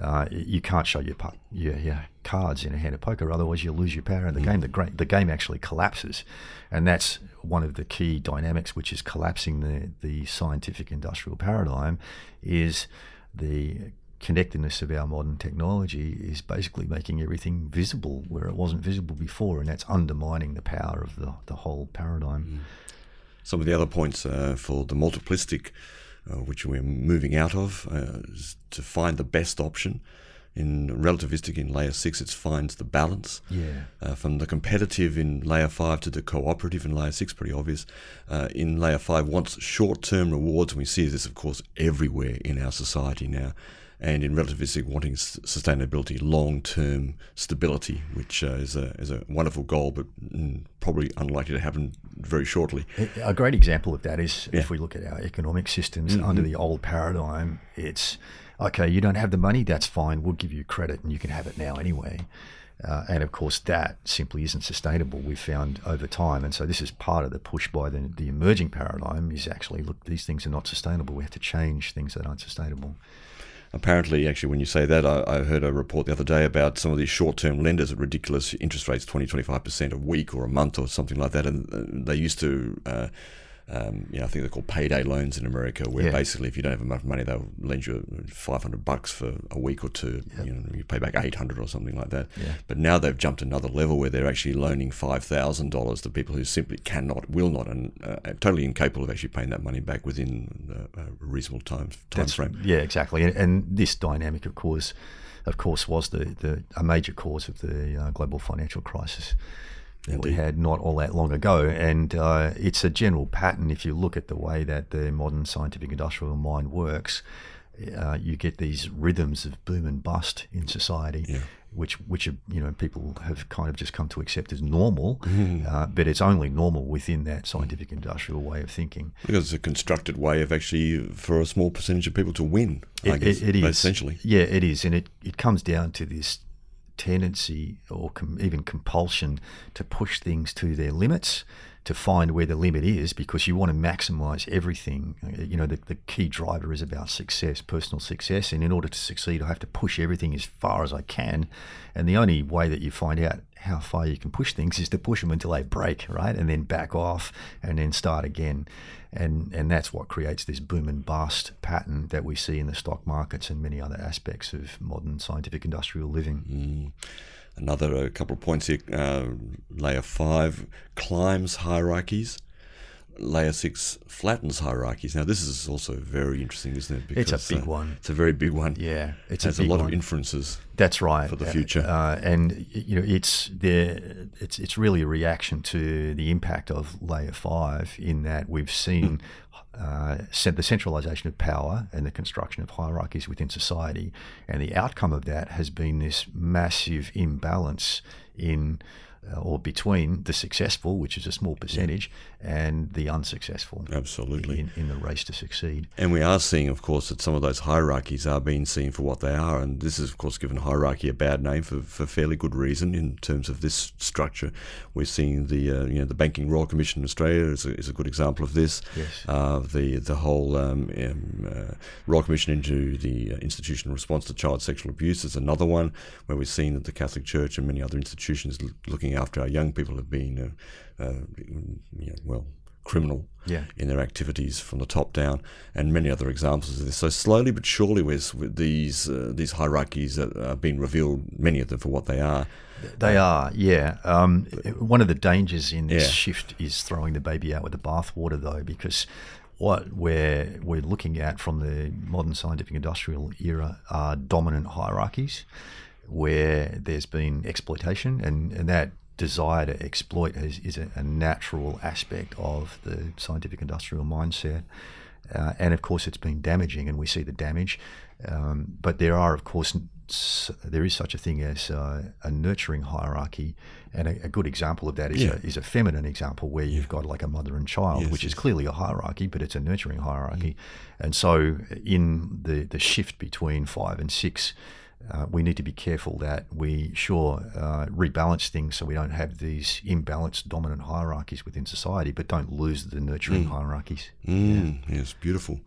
[SPEAKER 2] uh, you can't show your, your your cards in a hand of poker, otherwise you'll lose your power in the game. The great the game actually collapses, and that's one of the key dynamics which is collapsing the the scientific industrial paradigm, is the connectedness of our modern technology is basically making everything visible where it wasn't visible before, and that's undermining the power of the, the whole paradigm.
[SPEAKER 1] Some of the other points uh, for the multiplistic, uh, which we're moving out of, uh, to find the best option. In relativistic in layer six, it finds the balance.
[SPEAKER 2] Yeah.
[SPEAKER 1] Uh, from the competitive in layer five to the cooperative in layer six, pretty obvious. Uh, in layer five, wants short term rewards, and we see this, of course, everywhere in our society now. And in relativistic, wanting sustainability, long term stability, which uh, is, a, is a wonderful goal, but mm, probably unlikely to happen very shortly.
[SPEAKER 2] A great example of that is
[SPEAKER 1] Yeah.
[SPEAKER 2] if we look at our economic systems under the old paradigm, it's okay, you don't have the money, that's fine. We'll give you credit and you can have it now anyway. Uh, and of course, that simply isn't sustainable. We've found over time, and so this is part of the push by the, the emerging paradigm. Is actually look, these things are not sustainable. We have to change things that aren't sustainable.
[SPEAKER 1] Apparently, actually, when you say that, I, I heard a report the other day about some of these short-term lenders at ridiculous interest rates, 20, 25% a week or a month or something like that, and uh, they used to. Uh, um, you know, I think they're called payday loans in America, where yeah. basically if you don't have enough money, they'll lend you 500 bucks for a week or two. Yep. You know, you pay back 800 or something like that.
[SPEAKER 2] Yeah.
[SPEAKER 1] But now they've jumped another level where they're actually loaning $5,000 to people who simply cannot, will not, and uh, totally incapable of actually paying that money back within a reasonable time, time frame.
[SPEAKER 2] Yeah, exactly. And, and, this dynamic, of course, of course, was the, the a major cause of the uh, global financial crisis that we had not all that long ago. And uh, it's a general pattern if you look at the way that the modern scientific industrial mind works. Uh, you get these rhythms of boom and bust in society,
[SPEAKER 1] yeah.
[SPEAKER 2] which which are, you know people have kind of just come to accept as normal, mm. uh, but it's only normal within that scientific industrial way of thinking.
[SPEAKER 1] Because it's a constructed way of actually for a small percentage of people to win.
[SPEAKER 2] It, guess, it, it is
[SPEAKER 1] essentially.
[SPEAKER 2] Yeah, it is, and it it comes down to this tendency or com- even compulsion to push things to their limits to find where the limit is because you want to maximize everything. You know, the, the key driver is about success, personal success. And in order to succeed, I have to push everything as far as I can. And the only way that you find out how far you can push things is to push them until they break, right? And then back off and then start again. And, and that's what creates this boom and bust pattern that we see in the stock markets and many other aspects of modern scientific industrial living.
[SPEAKER 1] Mm another couple of points here. Uh, layer five climbs hierarchies. Layer six flattens hierarchies. Now, this is also very interesting, isn't it?
[SPEAKER 2] Because, it's a big uh, one.
[SPEAKER 1] It's a very big one.
[SPEAKER 2] Yeah,
[SPEAKER 1] it's it has a, a lot one. of inferences.
[SPEAKER 2] That's right
[SPEAKER 1] for the future.
[SPEAKER 2] Uh, and you know, it's the it's it's really a reaction to the impact of layer five in that we've seen uh, the centralization of power and the construction of hierarchies within society. And the outcome of that has been this massive imbalance in uh, or between the successful, which is a small percentage, and the unsuccessful.
[SPEAKER 1] Absolutely.
[SPEAKER 2] In, in, the race to succeed.
[SPEAKER 1] And we are seeing, of course, that some of those hierarchies are being seen for what they are. And this is, of course, given hierarchy a bad name for, for fairly good reason in terms of this structure. We're seeing the uh, you know the Banking Royal Commission in Australia is a, is a good example of this.
[SPEAKER 2] Yes.
[SPEAKER 1] Uh, the the whole um, um, uh, Royal Commission into the uh, institutional response to child sexual abuse is another one where we've seen that the Catholic Church and many other institutions looking after our young people have been, uh, uh, you know, well, criminal
[SPEAKER 2] yeah.
[SPEAKER 1] in their activities from the top down, and many other examples of this. So slowly but surely, with, with these uh, these hierarchies that are being revealed, many of them for what they are.
[SPEAKER 2] They are, yeah. Um, one of the dangers in this yeah. shift is throwing the baby out with the bathwater, though, because what we're we're looking at from the modern scientific industrial era are dominant hierarchies where there's been exploitation and, and that desire to exploit is, is a, a, natural aspect of the scientific industrial mindset. Uh, and of course, it's been damaging, and we see the damage. Um, but there are, of course, there is such a thing as uh, a nurturing hierarchy, and a, a, good example of that is, yeah. a, is a feminine example where you've got like a mother and child, yes, which yes. is clearly a hierarchy, but it's a nurturing hierarchy. Mm. And so, in the the shift between five and six, uh, we need to be careful that we sure uh, rebalance things so we don't have these imbalanced dominant hierarchies within society, but don't lose the nurturing mm. hierarchies.
[SPEAKER 1] Mm, yeah. Yes, beautiful.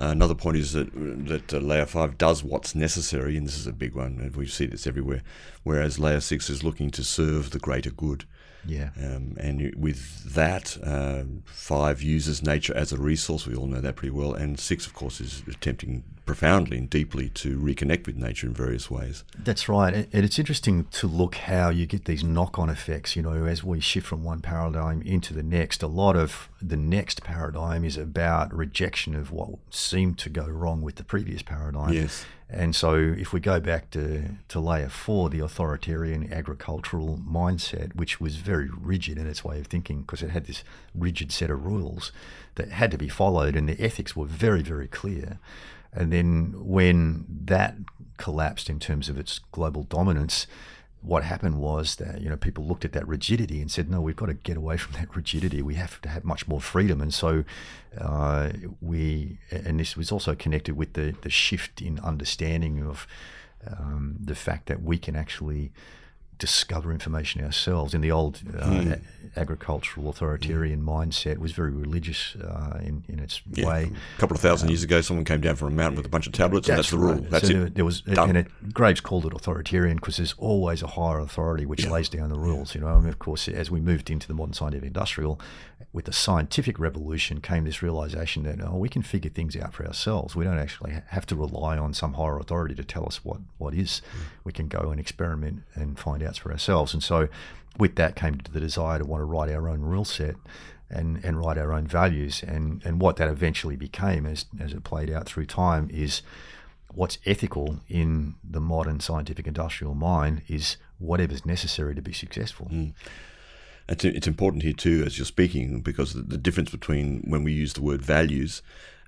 [SPEAKER 1] Uh, another point is that that uh, layer five does what's necessary, and this is a big one, and we see this everywhere. Whereas layer six is looking to serve the greater good.
[SPEAKER 2] Yeah.
[SPEAKER 1] Um, and with that, uh, five uses nature as a resource. We all know that pretty well. And six, of course, is attempting profoundly and deeply to reconnect with nature in various ways.
[SPEAKER 2] That's right. And it's interesting to look how you get these knock on effects. You know, as we shift from one paradigm into the next, a lot of the next paradigm is about rejection of what seemed to go wrong with the previous paradigm.
[SPEAKER 1] Yes.
[SPEAKER 2] And so, if we go back to, to layer four, the authoritarian agricultural mindset, which was very rigid in its way of thinking because it had this rigid set of rules that had to be followed, and the ethics were very, very clear. And then when that collapsed in terms of its global dominance, what happened was that you know people looked at that rigidity and said, no, we've got to get away from that rigidity. We have to have much more freedom, and so uh, we and this was also connected with the the shift in understanding of um, the fact that we can actually discover information ourselves. In the old uh, mm. a- agricultural authoritarian mm. mindset, was very religious uh, in, in its yeah. way.
[SPEAKER 1] A couple of thousand um, years ago, someone came down from a mountain with a bunch of tablets, that's and that's the rule. That's so
[SPEAKER 2] it. There was, Done. and it, Graves called it authoritarian because there's always a higher authority which yeah. lays down the rules. You know, I mean, of course, as we moved into the modern scientific industrial, with the scientific revolution came this realization that oh, we can figure things out for ourselves. We don't actually have to rely on some higher authority to tell us what what is. Mm. We can go and experiment and find out for ourselves. And so, with that came the desire to want to write our own rule set. And, and write our own values and, and what that eventually became as, as it played out through time is what's ethical in the modern scientific industrial mind is whatever's necessary to be successful.
[SPEAKER 1] Mm. It's, it's important here too, as you're speaking, because the, the difference between when we use the word values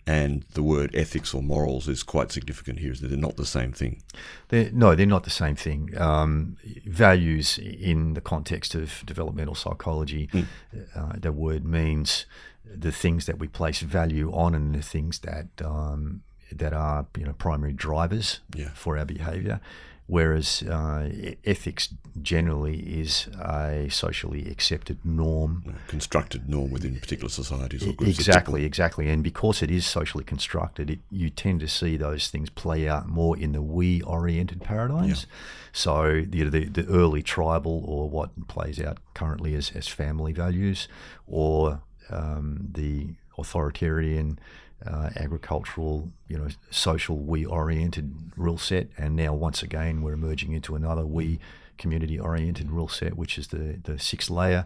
[SPEAKER 1] and the word ethics or morals is quite significant here. Is that they're not the same thing?
[SPEAKER 2] They're, no, they're not the same thing. Um, values in the context of developmental psychology, mm. uh, the word means the things that we place value on and the things that um, that are you know primary drivers yeah. for our behaviour whereas uh, ethics generally is a socially accepted norm,
[SPEAKER 1] constructed norm within particular societies or
[SPEAKER 2] groups. Exactly, exactly, and because it is socially constructed, it, you tend to see those things play out more in the we-oriented paradigms. Yeah. So the, the, the early tribal, or what plays out currently as as family values, or um, the authoritarian uh, agricultural, you know, social we-oriented rule set, and now once again we're emerging into another we community-oriented rule set, which is the the sixth layer.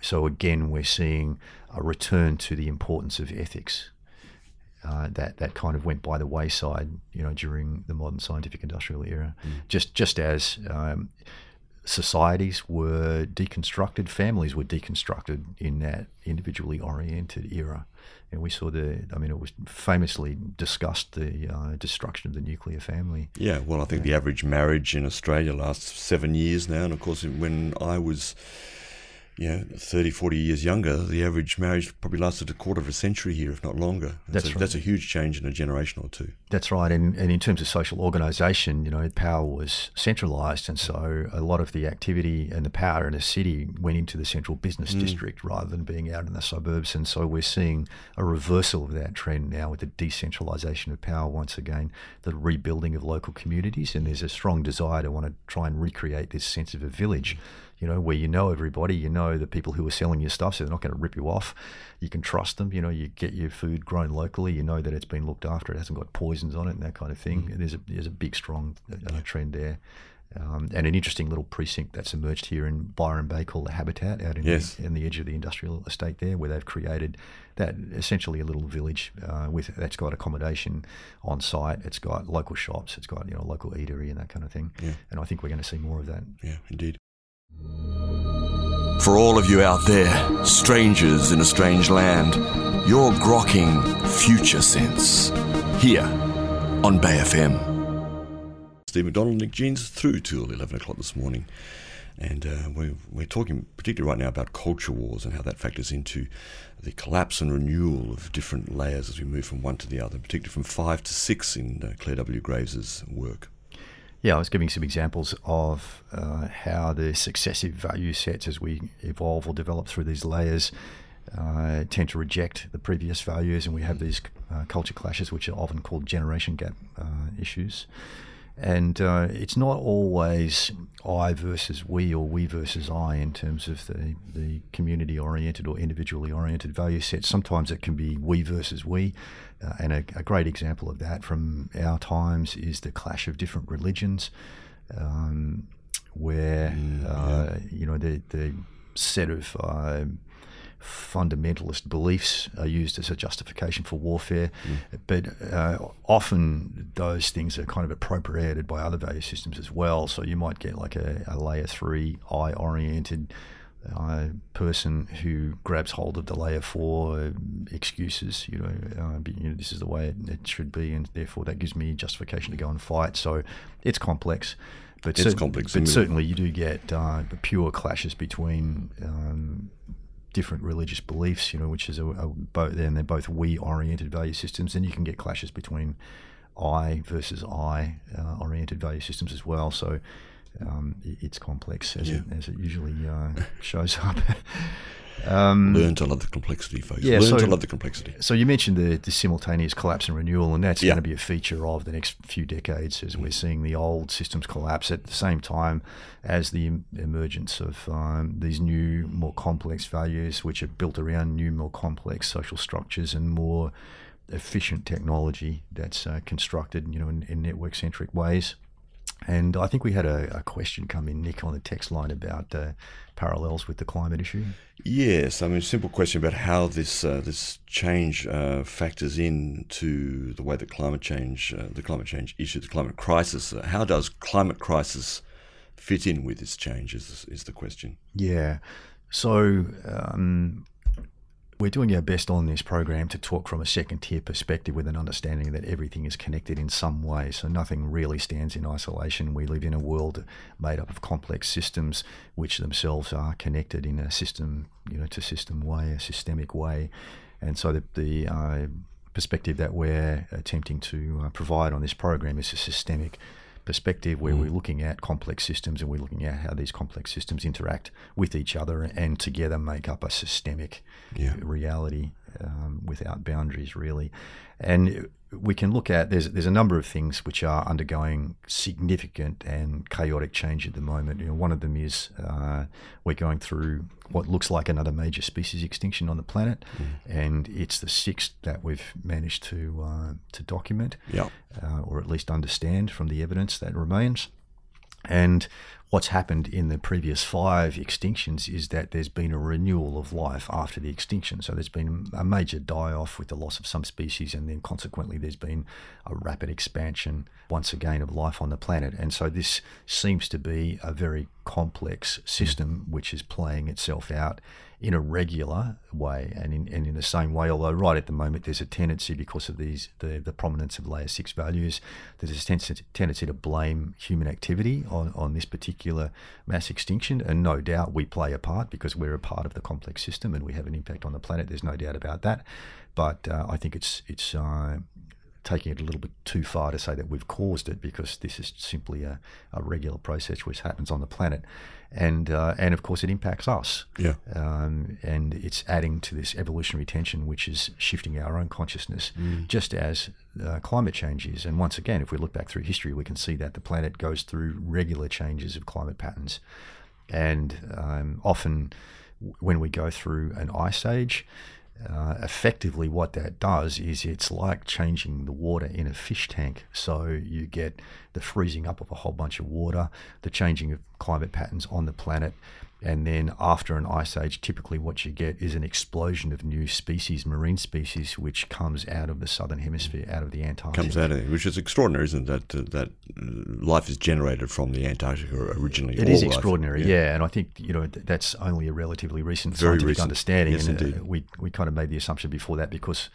[SPEAKER 2] So again, we're seeing a return to the importance of ethics. Uh, that that kind of went by the wayside, you know, during the modern scientific industrial era. Mm. Just just as um, societies were deconstructed, families were deconstructed in that individually oriented era. And we saw the, I mean, it was famously discussed the uh, destruction of the nuclear family.
[SPEAKER 1] Yeah, well, I think yeah. the average marriage in Australia lasts seven years now. And of course, when I was you know, 30, 40 years younger, the average marriage probably lasted a quarter of a century here, if not longer. That's, a, right. that's a huge change in a generation or two.
[SPEAKER 2] That's right. And, and in terms of social organisation, you know, power was centralised. And so a lot of the activity and the power in a city went into the central business mm. district rather than being out in the suburbs. And so we're seeing a reversal of that trend now with the decentralisation of power once again, the rebuilding of local communities. And there's a strong desire to want to try and recreate this sense of a village. Mm you know, where you know everybody, you know the people who are selling your stuff, so they're not going to rip you off. You can trust them. You know, you get your food grown locally. You know that it's been looked after. It hasn't got poisons on it and that kind of thing. Mm. There's a there's a big strong uh, trend there. Um, and an interesting little precinct that's emerged here in Byron Bay called the Habitat out in, yes. the, in the edge of the industrial estate there, where they've created that essentially a little village uh, with that's got accommodation on site. It's got local shops. It's got you know local eatery and that kind of thing. Yeah. And I think we're going to see more of that.
[SPEAKER 1] Yeah, indeed. For all of you out there, strangers in a strange land, you're grokking Future Sense here on Bay FM. Steve McDonald, Nick Jeans, through till 11 o'clock this morning. And uh, we're, we're talking particularly right now about culture wars and how that factors into the collapse and renewal of different layers as we move from one to the other, particularly from five to six in uh, Clare W. Graves's work.
[SPEAKER 2] Yeah, I was giving some examples of uh, how the successive value sets, as we evolve or develop through these layers, uh, tend to reject the previous values, and we have these uh, culture clashes, which are often called generation gap uh, issues. And uh, it's not always I versus we or we versus I in terms of the, the community oriented or individually oriented value sets. Sometimes it can be we versus we. Uh, and a, a, great example of that from our times is the clash of different religions, um, where, mm, uh, you know, the, the set of uh, fundamentalist beliefs are used as a justification for warfare, mm. but uh, often those things are kind of appropriated by other value systems as well. So you might get like a, a layer three I oriented uh, person who grabs hold of the layer four excuses, you know, uh, you know, this is the way it, it, should be, and therefore that gives me justification to go and fight. So it's complex.
[SPEAKER 1] But it's complex.
[SPEAKER 2] But certainly, you do get uh, pure clashes between um, different religious beliefs, you know, which is a, a both, and they're both we-oriented value systems, and you can get clashes between I versus I uh, oriented value systems as well. So um, it's complex as, yeah. it, as it usually uh, shows up.
[SPEAKER 1] Um, Learn to love the complexity, folks. Yeah, Learn so, to love the complexity.
[SPEAKER 2] So you mentioned the, the simultaneous collapse and renewal, and that's yeah. going to be a feature of the next few decades as we're seeing the old systems collapse at the same time as the emergence of um, these new, more complex values, which are built around new, more complex social structures and more efficient technology that's uh, constructed, you know, in, in network-centric ways. And I think we had a, a, question come in, Nick, on the text line about uh, parallels with the climate issue.
[SPEAKER 1] Yes, I mean, simple question about how this uh, this change uh, factors in to the way that climate change, uh, the climate change issue, the climate crisis. Uh, how does climate crisis fit in with this change? Is is the question?
[SPEAKER 2] Yeah. So um, we're doing our best on this program to talk from a second tier perspective with an understanding that everything is connected in some way. So nothing really stands in isolation. We live in a world made up of complex systems which themselves are connected in a system, you know, to system way, a systemic way. And so the, the uh, perspective that we're attempting to uh, provide on this program is a systemic perspective where mm. we're looking at complex systems and we're looking at how these complex systems interact with each other and together make up a systemic yeah. reality um, without boundaries, really. And we can look at there's there's a number of things which are undergoing significant and chaotic change at the moment. You know, one of them is uh, we're going through what looks like another major species extinction on the planet, mm. and it's the sixth that we've managed to uh, to document,
[SPEAKER 1] yeah.
[SPEAKER 2] uh, or at least understand from the evidence that remains. And what's happened in the previous five extinctions is that there's been a renewal of life after the extinction. So there's been a major die off with the loss of some species, and then consequently, there's been a rapid expansion once again of life on the planet. And so this seems to be a very complex system which is playing itself out in a regular way and in, and in the same way, although right at the moment there's a tendency because of these the, the prominence of layer six values, there's a tendency, tendency to blame human activity on, on this particular mass extinction. And no doubt we play a part because we're a part of the complex system and we have an impact on the planet. There's no doubt about that. But uh, I think it's it's uh, taking it a little bit too far to say that we've caused it because this is simply a, a regular process which happens on the planet. And, uh, and of course, it impacts us.
[SPEAKER 1] Yeah.
[SPEAKER 2] Um, and it's adding to this evolutionary tension, which is shifting our own consciousness, mm. just as uh, climate change is. And once again, if we look back through history, we can see that the planet goes through regular changes of climate patterns. And um, often, when we go through an ice age, uh, effectively what that does is it's like changing the water in a fish tank. So you get the freezing up of a whole bunch of water, the changing of climate patterns on the planet, and then after an ice age, typically what you get is an explosion of new species, marine species, which comes out of the southern hemisphere, out of the Antarctic.
[SPEAKER 1] Comes out of it, which is extraordinary, isn't it? That uh, that life is generated from the Antarctic originally.
[SPEAKER 2] It is extraordinary, yeah. yeah. And I think you know that's only a relatively recent Very scientific recent. understanding.
[SPEAKER 1] Yes,
[SPEAKER 2] and,
[SPEAKER 1] uh, indeed.
[SPEAKER 2] we we kind of made the assumption before that because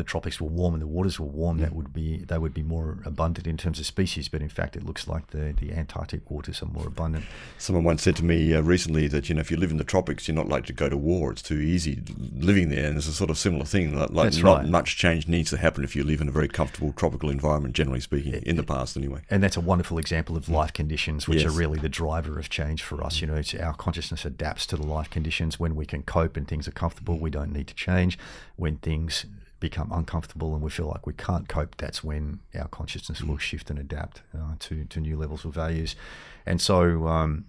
[SPEAKER 2] the tropics were warm and the waters were warm, that would be they would be more abundant in terms of species. But in fact, it looks like the, the Antarctic waters are more abundant.
[SPEAKER 1] Someone once said to me uh, recently that you know if you live in the tropics, you're not likely to go to war. It's too easy living there, and it's a sort of similar thing. Like, like not
[SPEAKER 2] right.
[SPEAKER 1] much change needs to happen if you live in a very comfortable tropical environment, generally speaking, in the past anyway.
[SPEAKER 2] And that's a wonderful example of mm. life conditions, which yes. are really the driver of change for us. Mm. You know, it's our consciousness adapts to the life conditions. When we can cope and things are comfortable, mm. we don't need to change. When things become uncomfortable and we feel like we can't cope, that's when our consciousness will shift and adapt uh, to, to new levels of values. And so, um,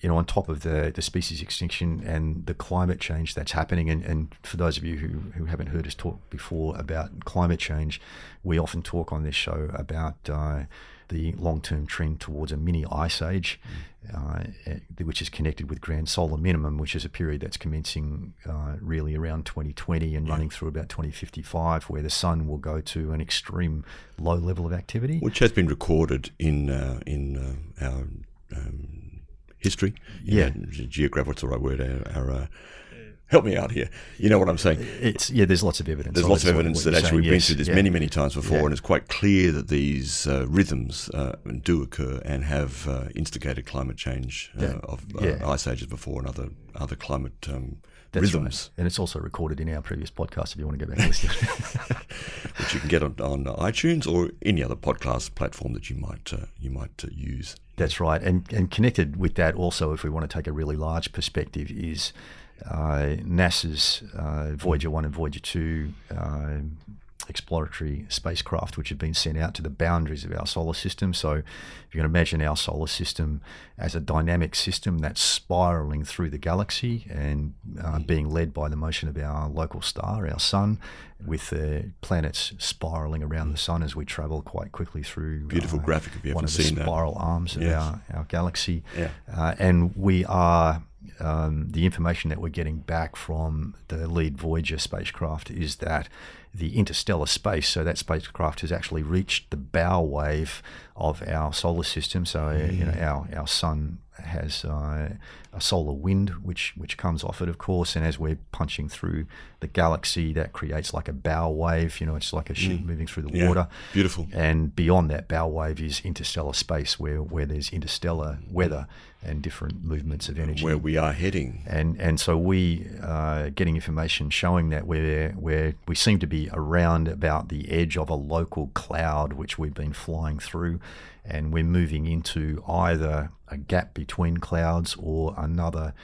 [SPEAKER 2] you know, on top of the, the species extinction and the climate change that's happening, and, and for those of you who, who haven't heard us talk before about climate change, we often talk on this show about uh, the long term trend towards a mini ice age. Mm uh, eh, which is connected with grand solar minimum, which is a period that's commencing uh, really around 2020 and yeah. running through about 2055, where the sun will go to an extreme low level of activity,
[SPEAKER 1] which has been recorded in uh, in uh, our um, history.
[SPEAKER 2] Yeah,
[SPEAKER 1] geographic. What's the right word? Our, our uh, help me out here. You know what I'm saying?
[SPEAKER 2] It's yeah. There's lots of evidence.
[SPEAKER 1] There's lots of evidence that actually we've been through this
[SPEAKER 2] yeah.
[SPEAKER 1] many, many times before,
[SPEAKER 2] Yeah.
[SPEAKER 1] and it's quite clear that these uh, rhythms uh, do occur and have uh, instigated climate change uh,
[SPEAKER 2] Yeah.
[SPEAKER 1] of uh, ice ages before and other other climate um,
[SPEAKER 2] That's
[SPEAKER 1] rhythms,
[SPEAKER 2] right. And it's also recorded in our previous podcast if you want to go back and listen.
[SPEAKER 1] which you can get on, on iTunes or any other podcast platform that you might uh, you might uh, use.
[SPEAKER 2] That's right. And, and connected with that, also, if we want to take a really large perspective, is NASA's uh, Voyager 1 and Voyager 2 uh, exploratory spacecraft, which have been sent out to the boundaries of our solar system. So, if you can imagine our solar system as a dynamic system that's spiraling through the galaxy and uh, being led by the motion of our local star, our sun, with the planets spiraling around the sun as we travel quite quickly through.
[SPEAKER 1] Beautiful
[SPEAKER 2] uh,
[SPEAKER 1] graphic if you
[SPEAKER 2] one
[SPEAKER 1] haven't
[SPEAKER 2] of the
[SPEAKER 1] seen that.
[SPEAKER 2] spiral arms of
[SPEAKER 1] Yes.
[SPEAKER 2] our, our galaxy.
[SPEAKER 1] Yeah.
[SPEAKER 2] Uh, and we are, um, the information that we're getting back from the lead Voyager spacecraft is that the interstellar space, so that spacecraft has actually reached the bow wave of our solar system. So, uh, you know, our, our sun has uh, a solar wind which which comes off it, of course. And as we're punching through the galaxy, that creates like a bow wave. You know, it's like a ship moving through the
[SPEAKER 1] Mm. Yeah.
[SPEAKER 2] water.
[SPEAKER 1] Beautiful.
[SPEAKER 2] And beyond that bow wave is interstellar space, where where there's interstellar weather and different movements of energy.
[SPEAKER 1] Where we are heading.
[SPEAKER 2] and and so we uh, getting information showing that we're where we seem to be around about the edge of a local cloud which we've been flying through, and we're moving into either a gap between clouds or another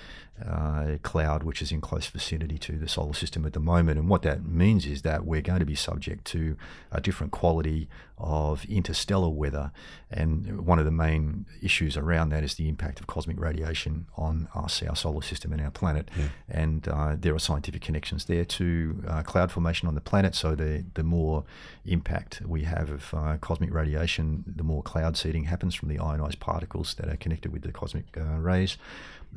[SPEAKER 2] uh, cloud which is in close vicinity to the solar system at the moment. And what that means is that we're going to be subject to a different quality of interstellar weather. And one of the main issues around that is the impact of cosmic radiation on us, our solar system, and our planet. And uh, there are scientific connections there to uh, cloud formation on the planet. So the the more impact we have of uh, cosmic radiation, the more cloud seeding happens from the ionized particles that are connected with the cosmic uh, rays.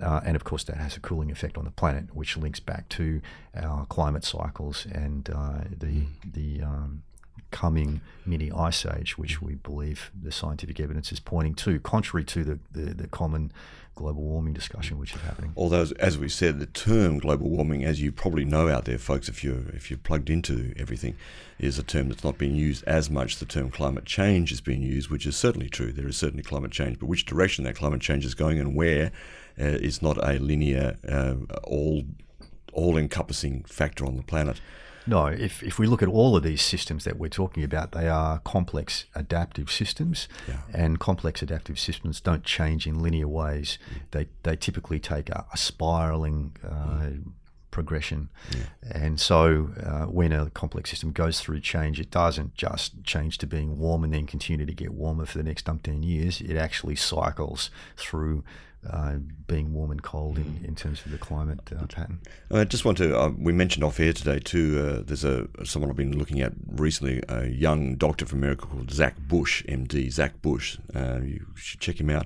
[SPEAKER 2] Uh, and of course, that has a cooling effect on the planet, which links back to our climate cycles and uh, the the um, coming mini ice age, which we believe the scientific evidence is pointing to, contrary to the, the, the common global warming discussion which is happening.
[SPEAKER 1] Although, as- we said, the term global warming, as you probably know out there, folks, if you're if you're plugged into everything, is a term that's not being used as much. The term climate change is being used, which is certainly true. There is certainly climate change, but which direction that climate change is going and where is not a linear, uh, all all encompassing factor on the planet.
[SPEAKER 2] No, if, if we look at all of these systems that we're talking about, they are complex adaptive systems,
[SPEAKER 1] Yeah.
[SPEAKER 2] and complex adaptive systems don't change in linear ways. They, they typically take a, a spiraling uh, progression. And so uh, when a complex system goes through change, it doesn't just change to being warm and then continue to get warmer for the next umpteen years. It actually cycles through uh, being warm and cold in, in terms of the climate uh, pattern.
[SPEAKER 1] I just want to. Uh, we mentioned off air today too. Uh, there's a someone I've been looking at recently, a young doctor from America called Zach Bush, MD. Zach Bush. Uh, you should check him out.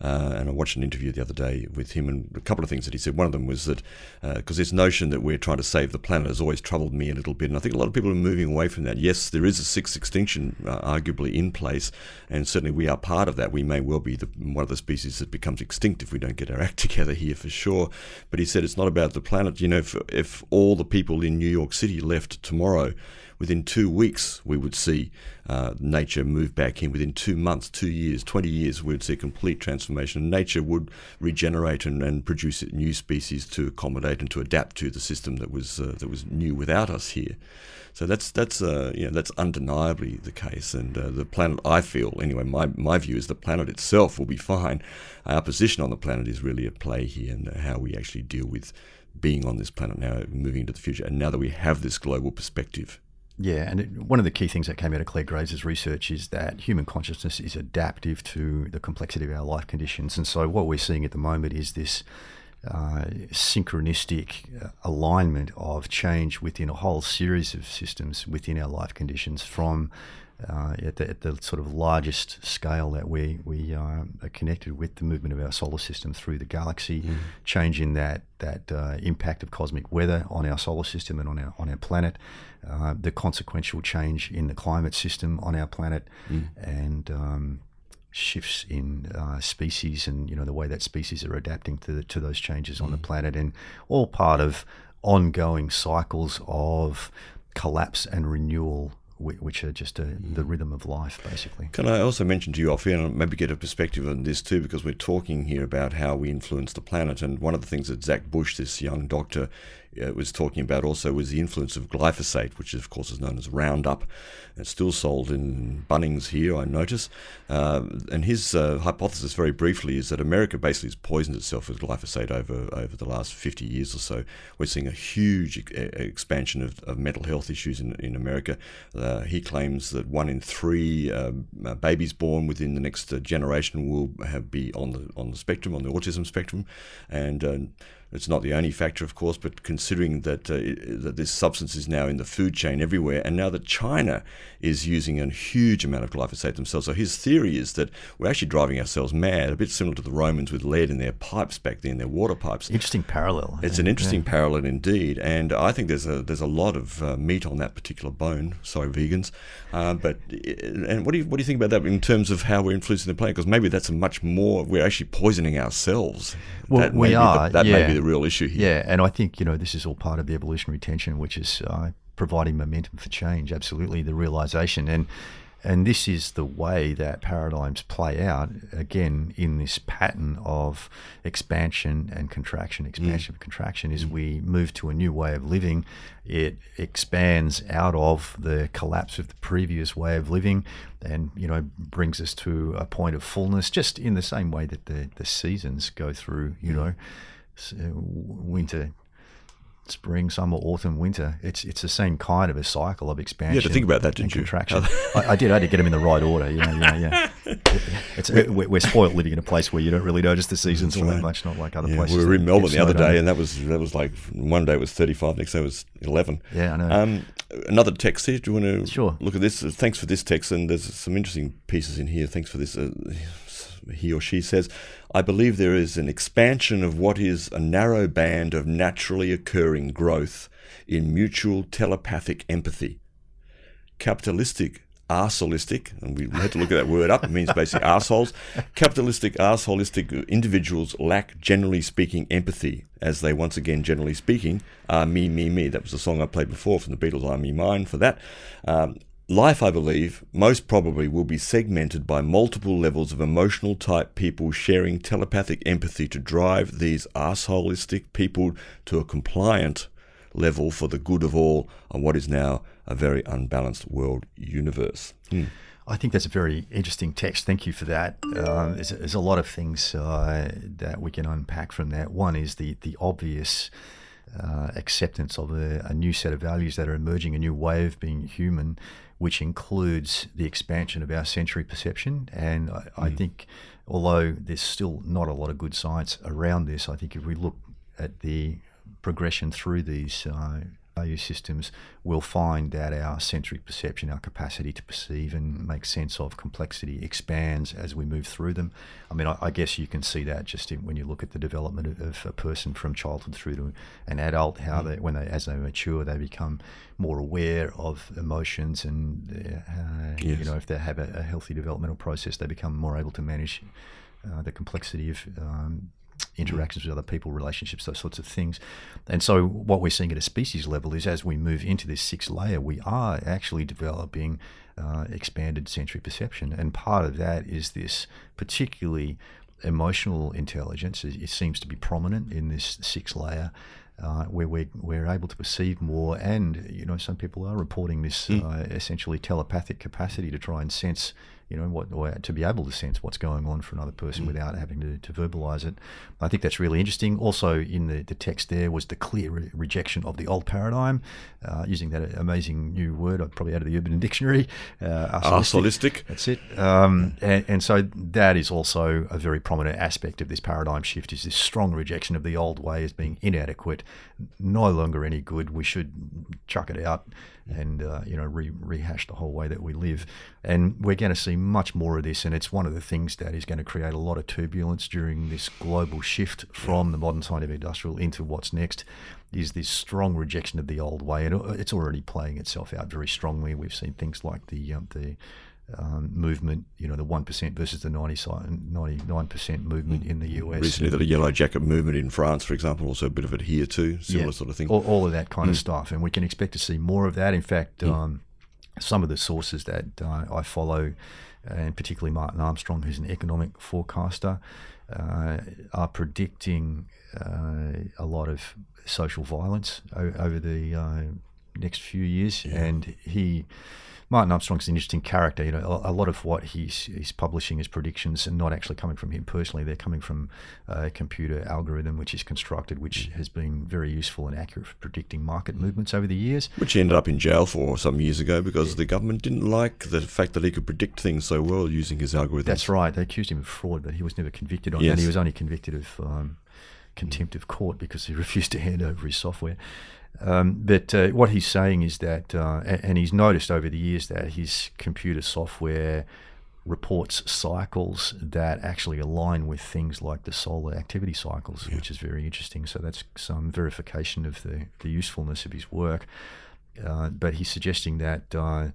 [SPEAKER 1] Uh, and I watched an interview the other day with him, and a couple of things that he said. One of them was that because this notion that we're trying to save the planet has always troubled me a little bit, and I think a lot of people are moving away from that. Yes, there is a sixth extinction uh, arguably in place, and certainly we are part of that. We may well be the, one of the species that becomes extinct if we don't get our act together here for sure. But he said it's not about the planet. You know, if, if all the people in New York City left tomorrow, within two weeks we would see uh, nature move back in. Within two months, two years, 20 years, we would see complete transformation. Nature would regenerate and, and produce new species to accommodate and to adapt to the system that was uh, that was new without us here. So that's that's uh, you know that's undeniably the case, and uh, the planet. I feel anyway. My my view is the planet itself will be fine. Our position on the planet is really at play here, and how we actually deal with being on this planet now, moving into the future, and now that we have this global perspective.
[SPEAKER 2] Yeah, and it, one of the key things that came out of Clare Graves' research is that human consciousness is adaptive to the complexity of our life conditions. And so, what we're seeing at the moment is this uh, synchronistic uh, alignment of change within a whole series of systems within our life conditions from uh, at, the, at the sort of largest scale that we, we uh, are connected with the movement of our solar system through the galaxy,
[SPEAKER 1] Mm.
[SPEAKER 2] changing that that uh, impact of cosmic weather on our solar system and on our on our planet, uh, the consequential change in the climate system on our planet, and um, shifts in uh, species and you know the way that species are adapting to to those changes on the planet, and all part of ongoing cycles of collapse and renewal which are just a, the rhythm of life, basically.
[SPEAKER 1] Can I also mention to you off here, and maybe get a perspective on this too, because we're talking here about how we influence the planet, and one of the things that Zach Bush, this young doctor, uh, was talking about also was the influence of glyphosate, which of course is known as Roundup. It's still sold in Bunnings here, I notice. Uh, and his uh, hypothesis, very briefly, is that America basically has poisoned itself with glyphosate over over the last 50 years or so. We're seeing a huge expansion of, of mental health issues in, in America. Uh, he claims that one in three um, uh, babies born within the next generation will have be on the on the spectrum, on the autism spectrum, and it's not the only factor, of course, but considering that uh, that this substance is now in the food chain everywhere, and now that China is using a huge amount of glyphosate themselves, so his theory is that we're actually driving ourselves mad, a bit similar to the Romans with lead in their pipes back then, their water pipes.
[SPEAKER 2] Interesting parallel.
[SPEAKER 1] It's an interesting yeah. parallel indeed, and I think there's a there's a lot of uh, meat on that particular bone. Sorry, vegans, uh, but and what do you what do you think about that in terms of how we're influencing the planet? Because maybe that's a much more we're actually poisoning ourselves.
[SPEAKER 2] Well,
[SPEAKER 1] that
[SPEAKER 2] we are.
[SPEAKER 1] The, that
[SPEAKER 2] yeah.
[SPEAKER 1] may be the real issue here.
[SPEAKER 2] Yeah, and I think you know this is all part of the evolutionary tension, which is uh, providing momentum for change. Absolutely, the realization and. And this is the way that paradigms play out again in this pattern of expansion and contraction, expansion mm. and contraction. Is mm. we move to a new way of living, it expands out of the collapse of the previous way of living, and you know brings us to a point of fullness, just in the same way that the the seasons go through. You mm. know winter, spring, summer, autumn, winter. It's it's the same kind of a cycle of expansion.
[SPEAKER 1] You had to think about that, didn't
[SPEAKER 2] you? Contraction. I, I, did. I had to get them in the right order. You know, yeah, yeah. It's, we're, we're spoiled living in a place where you don't really notice the seasons all that much. Not like other
[SPEAKER 1] yeah,
[SPEAKER 2] places.
[SPEAKER 1] We were in Melbourne the other day, and that was that was like one day was thirty five, next day was eleven.
[SPEAKER 2] Yeah, I know.
[SPEAKER 1] Um, another text here. Do you want to
[SPEAKER 2] sure.
[SPEAKER 1] look at this? Thanks for this text, and there's some interesting pieces in here. Thanks for this. Uh, he or she says, I believe there is an expansion of what is a narrow band of naturally occurring growth in mutual telepathic empathy. Capitalistic arseholistic, and we had to look at that word up, it means basically assholes. Capitalistic arseholistic individuals lack, generally speaking, empathy, as they once again, generally speaking, are me, me, me. That was the song I played before from the Beatles, I, me, mine, for that. Um, Life, I believe, most probably will be segmented by multiple levels of emotional type people sharing telepathic empathy to drive these assholistic people to a compliant level for the good of all on what is now a very unbalanced world universe. Hmm.
[SPEAKER 2] I think that's a very interesting text. Thank you for that. Um, there's, there's, a lot of things uh, that we can unpack from that. One is the the obvious uh, acceptance of a, a, new set of values that are emerging, a new way of being human, which includes the expansion of our sensory perception. And I, mm. I think, although there's still not a lot of good science around this, I think if we look at the progression through these uh, value systems, we'll find that our sensory perception, our capacity to perceive and make sense of complexity expands as we move through them. I mean, I, I guess you can see that just in, when you look at the development of, a person from childhood through to an adult, how they, when they, as they mature, they become more aware of emotions and, uh, yes. you know, if they have a, a, healthy developmental process, they become more able to manage uh, the complexity of um, interactions with other people, relationships, those sorts of things. And so, what we're seeing at a species level is as we move into this sixth layer, we are actually developing uh, expanded sensory perception. And part of that is this particularly emotional intelligence. It seems to be prominent in this sixth layer. Uh, where we're, we're able to perceive more, and you know, some people are reporting this mm. uh, essentially telepathic capacity to try and sense you know, what, or to be able to sense what's going on for another person mm. without having to, to verbalize it. I think that's really interesting. Also, in the, the text there was the clear re- rejection of the old paradigm, uh, using that amazing new word, probably out of the Urban Dictionary.
[SPEAKER 1] Uh, arseholistic.
[SPEAKER 2] That's it. Um, and, and so that is also a very prominent aspect of this paradigm shift is this strong rejection of the old way as being inadequate, no longer any good. We should chuck it out and uh, you know re- rehash the whole way that we live. And we're going to see much more of this, and it's one of the things that is going to create a lot of turbulence during this global shift from the modern scientific industrial into what's next. Is this strong rejection of the old way, and it's already playing itself out very strongly. We've seen things like the um, the um, movement, you know, the 1% versus the 99% movement in the US.
[SPEAKER 1] Recently, the Yellow Jacket movement in France, for example, also a bit of it here too, similar yeah, sort of thing.
[SPEAKER 2] All, all of that kind mm. of stuff. And we can expect to see more of that. In fact, mm. um, some of the sources that uh, I follow, and particularly Martin Armstrong, who's an economic forecaster, uh, are predicting uh, a lot of social violence o- over the uh, next few years. Yeah. And he Martin Armstrong's an interesting character. You know, a, a, lot of what he's he's publishing his predictions are not actually coming from him personally. They're coming from a computer algorithm which is constructed, which has been very useful and accurate for predicting market mm. movements over the years.
[SPEAKER 1] Which he ended up in jail for some years ago because yeah. the government didn't like the fact that he could predict things so well using his algorithm.
[SPEAKER 2] That's right. They accused him of fraud, but he was never convicted on yes. And he was only convicted of um, contempt of court because he refused to hand over his software. Um, but uh, what he's saying is that, uh, and he's noticed over the years that his computer software reports cycles that actually align with things like the solar activity cycles, yeah. which is very interesting. So that's some verification of the, the usefulness of his work. Uh, but he's suggesting that uh,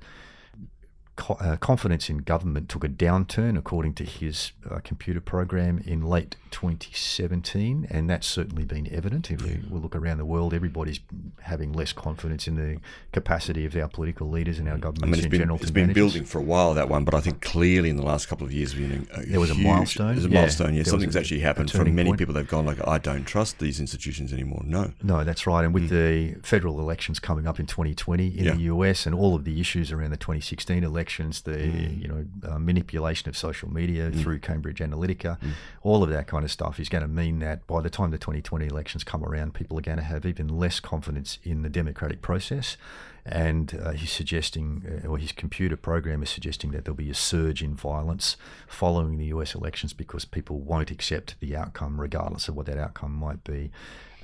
[SPEAKER 2] co- uh, confidence in government took a downturn, according to his uh, computer program, in late 2017, and that's certainly been evident. If we, we look around the world, everybody's having less confidence in the capacity of our political leaders and our governments I mean,
[SPEAKER 1] it's
[SPEAKER 2] in
[SPEAKER 1] been,
[SPEAKER 2] general.
[SPEAKER 1] It's been building for a while that one, but I think clearly in the last couple of years, been a, a
[SPEAKER 2] there was
[SPEAKER 1] huge,
[SPEAKER 2] a milestone.
[SPEAKER 1] There's a
[SPEAKER 2] yeah,
[SPEAKER 1] milestone. Yeah, something's
[SPEAKER 2] a,
[SPEAKER 1] actually happened from many point. people. They've gone like, I don't trust these institutions anymore. No,
[SPEAKER 2] no, that's right. And with mm. the federal elections coming up in 2020 in yeah. the US, and all of the issues around the 2016 elections, the mm you know uh, manipulation of social media mm. through Cambridge Analytica, mm. all of that kind of stuff is going to mean that by the time the 2020 elections come around, people are going to have even less confidence in the democratic process. And uh, he's suggesting, uh, or his computer program is suggesting that there'll be a surge in violence following the US elections because people won't accept the outcome, regardless of what that outcome might be.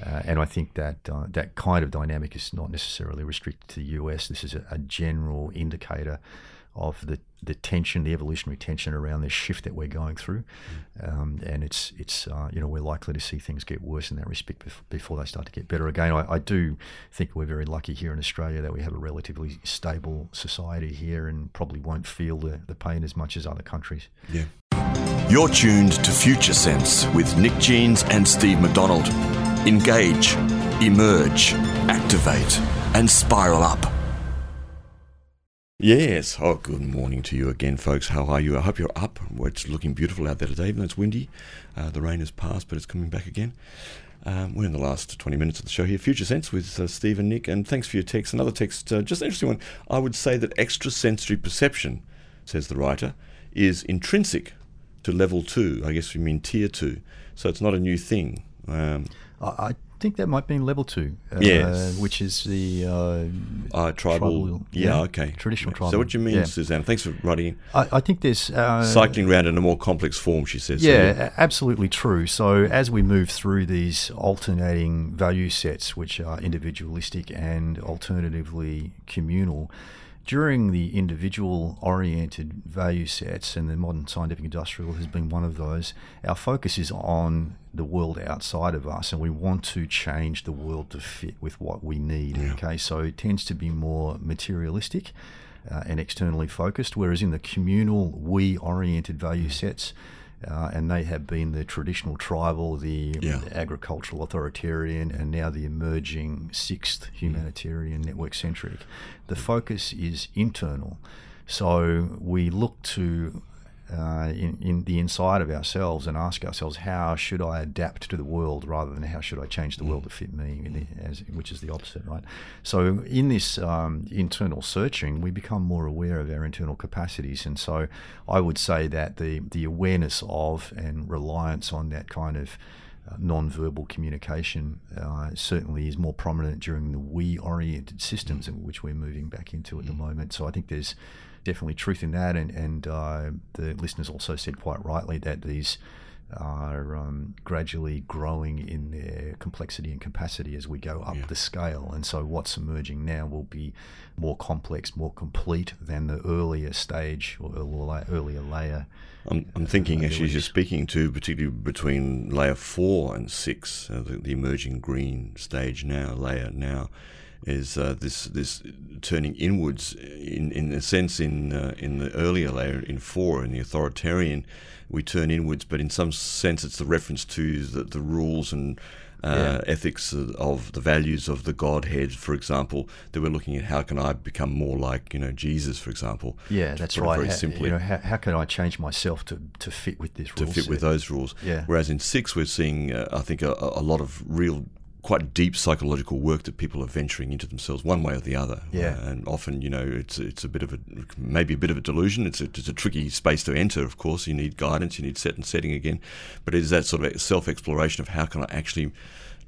[SPEAKER 2] Uh, and I think that uh, that kind of dynamic is not necessarily restricted to the US. This is a, a general indicator of the, the tension, the evolutionary tension around this shift that we're going through, mm. um, and it's it's uh, you know we're likely to see things get worse in that respect before they start to get better again. I, I, do think we're very lucky here in Australia that we have a relatively stable society here, and probably won't feel the, the pain as much as other countries.
[SPEAKER 1] Yeah. You're tuned to Future Sense with Nick Haines and Steve McDonald. Engage, emerge, activate, and spiral up. Yes. Oh, good morning to you again, folks. How are you? I hope you're up. Well, it's looking beautiful out there today, even though it's windy. Uh, the rain has passed, but it's coming back again. Um, we're in the last 20 minutes of the show here. Future Sense with uh, Steve and Nick. And thanks for your text. Another text, uh, just an interesting one. I would say that extrasensory perception, says the writer, is intrinsic to level two. I guess we mean tier two. So it's not a new thing. Um,
[SPEAKER 2] I think that might be in level two.
[SPEAKER 1] Uh, yes.
[SPEAKER 2] Which is the uh,
[SPEAKER 1] uh, tribal, tribal. yeah, yeah, okay.
[SPEAKER 2] Traditional tribal.
[SPEAKER 1] So what do you mean, yeah. Suzanne? Thanks for writing.
[SPEAKER 2] I, I think there's. Uh,
[SPEAKER 1] Cycling around in a more complex form, she says.
[SPEAKER 2] Yeah, so, absolutely true. So as we move through these alternating value sets, which are individualistic and alternatively communal, during the individual oriented value sets, and the modern scientific industrial has been one of those, our focus is on the world outside of us, and we want to change the world to fit with what we need. Yeah. Okay, so it tends to be more materialistic. Uh, and externally focused, whereas in the communal, we oriented value sets, uh, and they have been the traditional tribal, the, yeah. the, agricultural authoritarian, and now the emerging sixth humanitarian network centric. The focus is internal. So we look to uh, in, in the inside of ourselves and ask ourselves, how should I adapt to the world rather than how should I change the world to fit me, the, as, which is the opposite, right? So in this um, internal searching, we become more aware of our internal capacities. And so I would say that the, the awareness of and reliance on that kind of uh, non-verbal communication uh, certainly is more prominent during the we-oriented systems in which we're moving back into at the moment. So I think there's definitely truth in that. And, and uh, the listeners also said quite rightly that these are um, gradually growing in their complexity and capacity as we go up yeah. the scale. And so what's emerging now will be more complex, more complete than the earlier stage or earlier layer.
[SPEAKER 1] I'm, I'm thinking, uh, actually, as you're speaking to, particularly between layer four and six, uh, the, the emerging green stage now, layer now is uh, this this turning inwards in in a sense in uh, in the earlier layer in four in the authoritarian we turn inwards, but in some sense it's the reference to the, the rules and uh, yeah. ethics of the values of the Godhead, for example, that we're looking at how can I become more like you know Jesus, for example.
[SPEAKER 2] Yeah, that's right. Very how, simply, you know, how, how, can I change myself to, to fit with this?
[SPEAKER 1] To fit set? with those rules.
[SPEAKER 2] Yeah.
[SPEAKER 1] Whereas in six, we're seeing, uh, I think, a, a lot of real quite deep psychological work that people are venturing into themselves, one way or the other.
[SPEAKER 2] Yeah.
[SPEAKER 1] Uh, and often, you know, it's it's a bit of a maybe a bit of a delusion. It's a, it's a tricky space to enter. Of course, you need guidance, you need set and setting again, but it is that sort of self exploration of how can I actually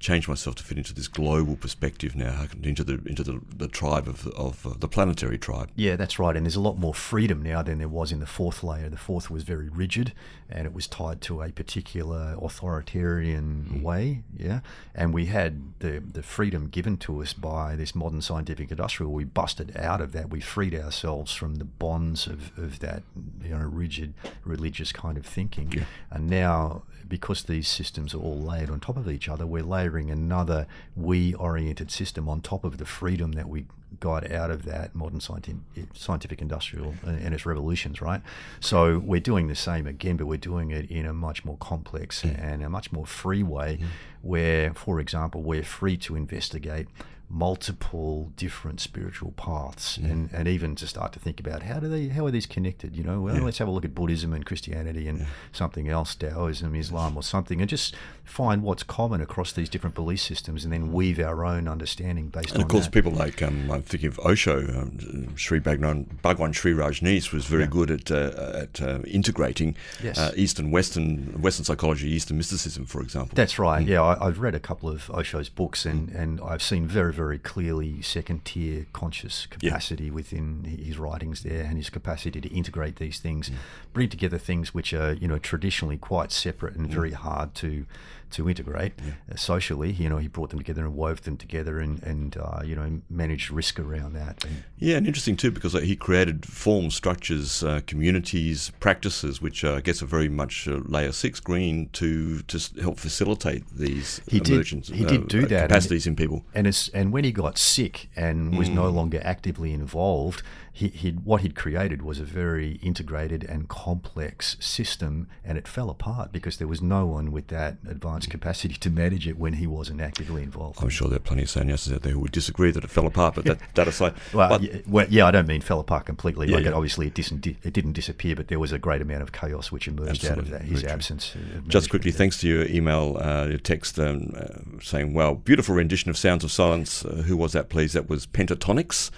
[SPEAKER 1] change myself to fit into this global perspective now, into the into the, the tribe of, of uh, the planetary tribe.
[SPEAKER 2] Yeah, that's right. And there's a lot more freedom now than there was in the fourth layer. The fourth was very rigid, and it was tied to a particular authoritarian mm. way. Yeah, and we had the the freedom given to us by this modern scientific industrial. We busted out of that. We freed ourselves from the bonds of, of that you know rigid religious kind of thinking,
[SPEAKER 1] yeah.
[SPEAKER 2] and now because these systems are all layered on top of each other, we're layering another we oriented system on top of the freedom that we got out of that modern scientific industrial and its revolutions, right? So we're doing the same again, but we're doing it in a much more complex mm. and a much more free way, mm. where, for example, we're free to investigate multiple different spiritual paths mm. and, and even to start to think about how do they how are these connected you know well yeah. let's have a look at buddhism and christianity and yeah. something else taoism islam or something and just find what's common across these different belief systems and then weave our own understanding based
[SPEAKER 1] and
[SPEAKER 2] of
[SPEAKER 1] course
[SPEAKER 2] that.
[SPEAKER 1] people like um, i'm thinking of osho um, sri bhagwan, bhagwan sri rajneesh was very yeah. good at uh, at uh, integrating
[SPEAKER 2] yes.
[SPEAKER 1] uh, eastern western western psychology eastern mysticism for example
[SPEAKER 2] that's right mm. yeah I, have read a couple of osho's books and mm. and i've seen very very clearly second tier conscious capacity yeah. within his writings there and his capacity to integrate these things, mm. bring together things which are you know traditionally quite separate and mm. very hard to to integrate yeah. uh, socially. You know, he brought them together and wove them together and, and uh, you know, managed risk around that. And
[SPEAKER 1] yeah, and interesting too because he created forms, structures, uh, communities, practices, which uh, I guess are very much uh, layer six green to to help facilitate these
[SPEAKER 2] he
[SPEAKER 1] emergence.
[SPEAKER 2] Did, he did do uh, that
[SPEAKER 1] capacities and, in people.
[SPEAKER 2] And and when he got sick and was mm. no longer actively involved, he, he'd, what he'd created was a very integrated and complex system, and it fell apart because there was no one with that advanced capacity to manage it when he wasn't actively involved.
[SPEAKER 1] I'm sure there are plenty of sannyasins out there who would disagree that it fell apart, but that, that aside.
[SPEAKER 2] well, but, yeah, well, yeah, I don't mean fell apart completely. Yeah, like yeah. obviously it didn't, it didn't disappear, but there was a great amount of chaos which emerged Absolutely. out of that, his absence.
[SPEAKER 1] Just quickly, thanks to your email, uh, your text um, uh, saying, "Well, beautiful rendition of Sounds of Silence." Uh, who was that, please? That was Pentatonix.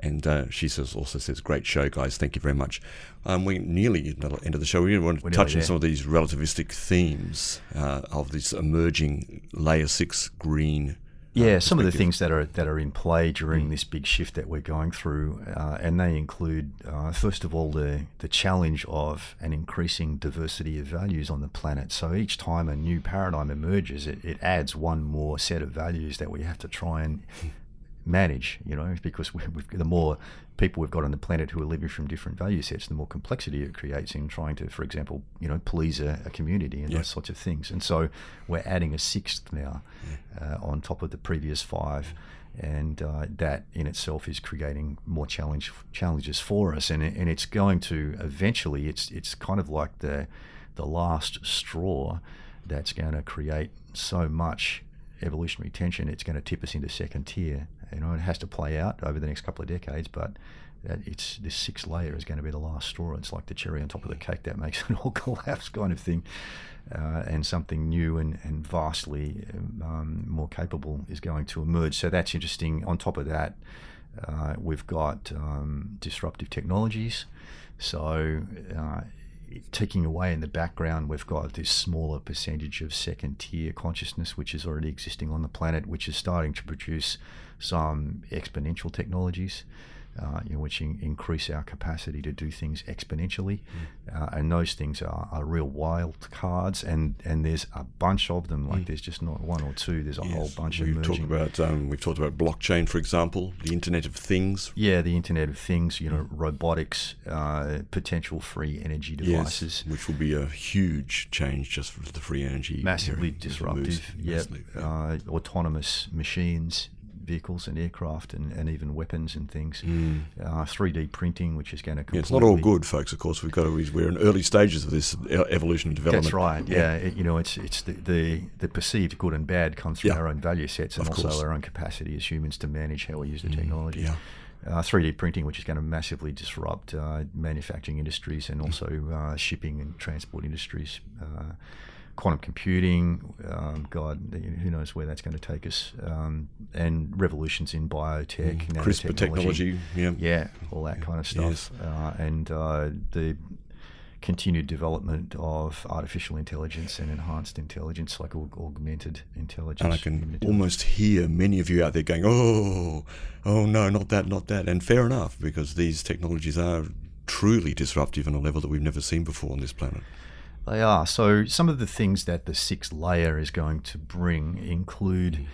[SPEAKER 1] And uh, she says also says, "Great show, guys. Thank you very much." Um, we nearly at the end of the show. We want to We're touch on some of these relativistic themes uh, of this emerging layer six green. Uh,
[SPEAKER 2] yeah, some of the things that are that are in play during mm. this big shift that we're going through, uh, and they include, uh, first of all, the the challenge of an increasing diversity of values on the planet. So each time a new paradigm emerges, it, it adds one more set of values that we have to try and manage, you know, because we, the more people we've got on the planet who are living from different value sets, the more complexity it creates in trying to, for example, you know, please a, a community and yeah. those sorts of things. And so we're adding a sixth now yeah. uh, on top of the previous five. And uh, that in itself is creating more challenge challenges for us, and and it's going to eventually it's it's kind of like the the last straw that's going to create so much evolutionary tension, it's going to tip us into second tier. You know, it has to play out over the next couple of decades, but it's this sixth layer is going to be the last straw. It's like the cherry on top of the cake that makes it all collapse, kind of thing. Uh, and something new and, and vastly um, more capable is going to emerge. So that's interesting. On top of that, uh, we've got um, disruptive technologies. So uh, taking away in the background, we've got this smaller percentage of second tier consciousness, which is already existing on the planet, which is starting to produce some exponential technologies uh, you know, which in, increase our capacity to do things exponentially. Mm. Uh, and those things are, are, real wild cards, and, and there's a bunch of them. Like mm. there's just not one or two. There's a yes. whole bunch
[SPEAKER 1] we've
[SPEAKER 2] emerging.
[SPEAKER 1] Talked about, um, we've talked about blockchain, for example, the Internet of Things.
[SPEAKER 2] Yeah, the Internet of Things. You know, mm. robotics, uh, potential free energy devices,
[SPEAKER 1] yes, which will be a huge change just for the free energy.
[SPEAKER 2] Massively disruptive. Yeah, uh, autonomous machines vehicles and aircraft and, and even weapons and things. Mm. Uh, 3D printing, which is going to
[SPEAKER 1] yeah, it's not all good, folks. Of course, we've got to. We're in early stages of this evolution and development.
[SPEAKER 2] That's right. Yeah. It, you know, it's it's the, the, the perceived good and bad comes from yeah. our own value sets and of also course. our own capacity as humans to manage how we use the mm, technology. Yeah. Uh, 3D printing, which is going to massively disrupt uh, manufacturing industries and also uh, shipping and transport industries. Quantum computing, um, God, who knows where that's going to take us, um, and revolutions in biotech,
[SPEAKER 1] mm, CRISPR technology, yeah,
[SPEAKER 2] yeah, all that kind of stuff, yes. Uh, and uh, the continued development of artificial intelligence and enhanced intelligence, like augmented intelligence.
[SPEAKER 1] And I can almost hear many of you out there going, "Oh, oh no, not that, not that," and fair enough, because these technologies are truly disruptive on a level that we've never seen before on this planet.
[SPEAKER 2] They are. So some of the things that the sixth layer is going to bring include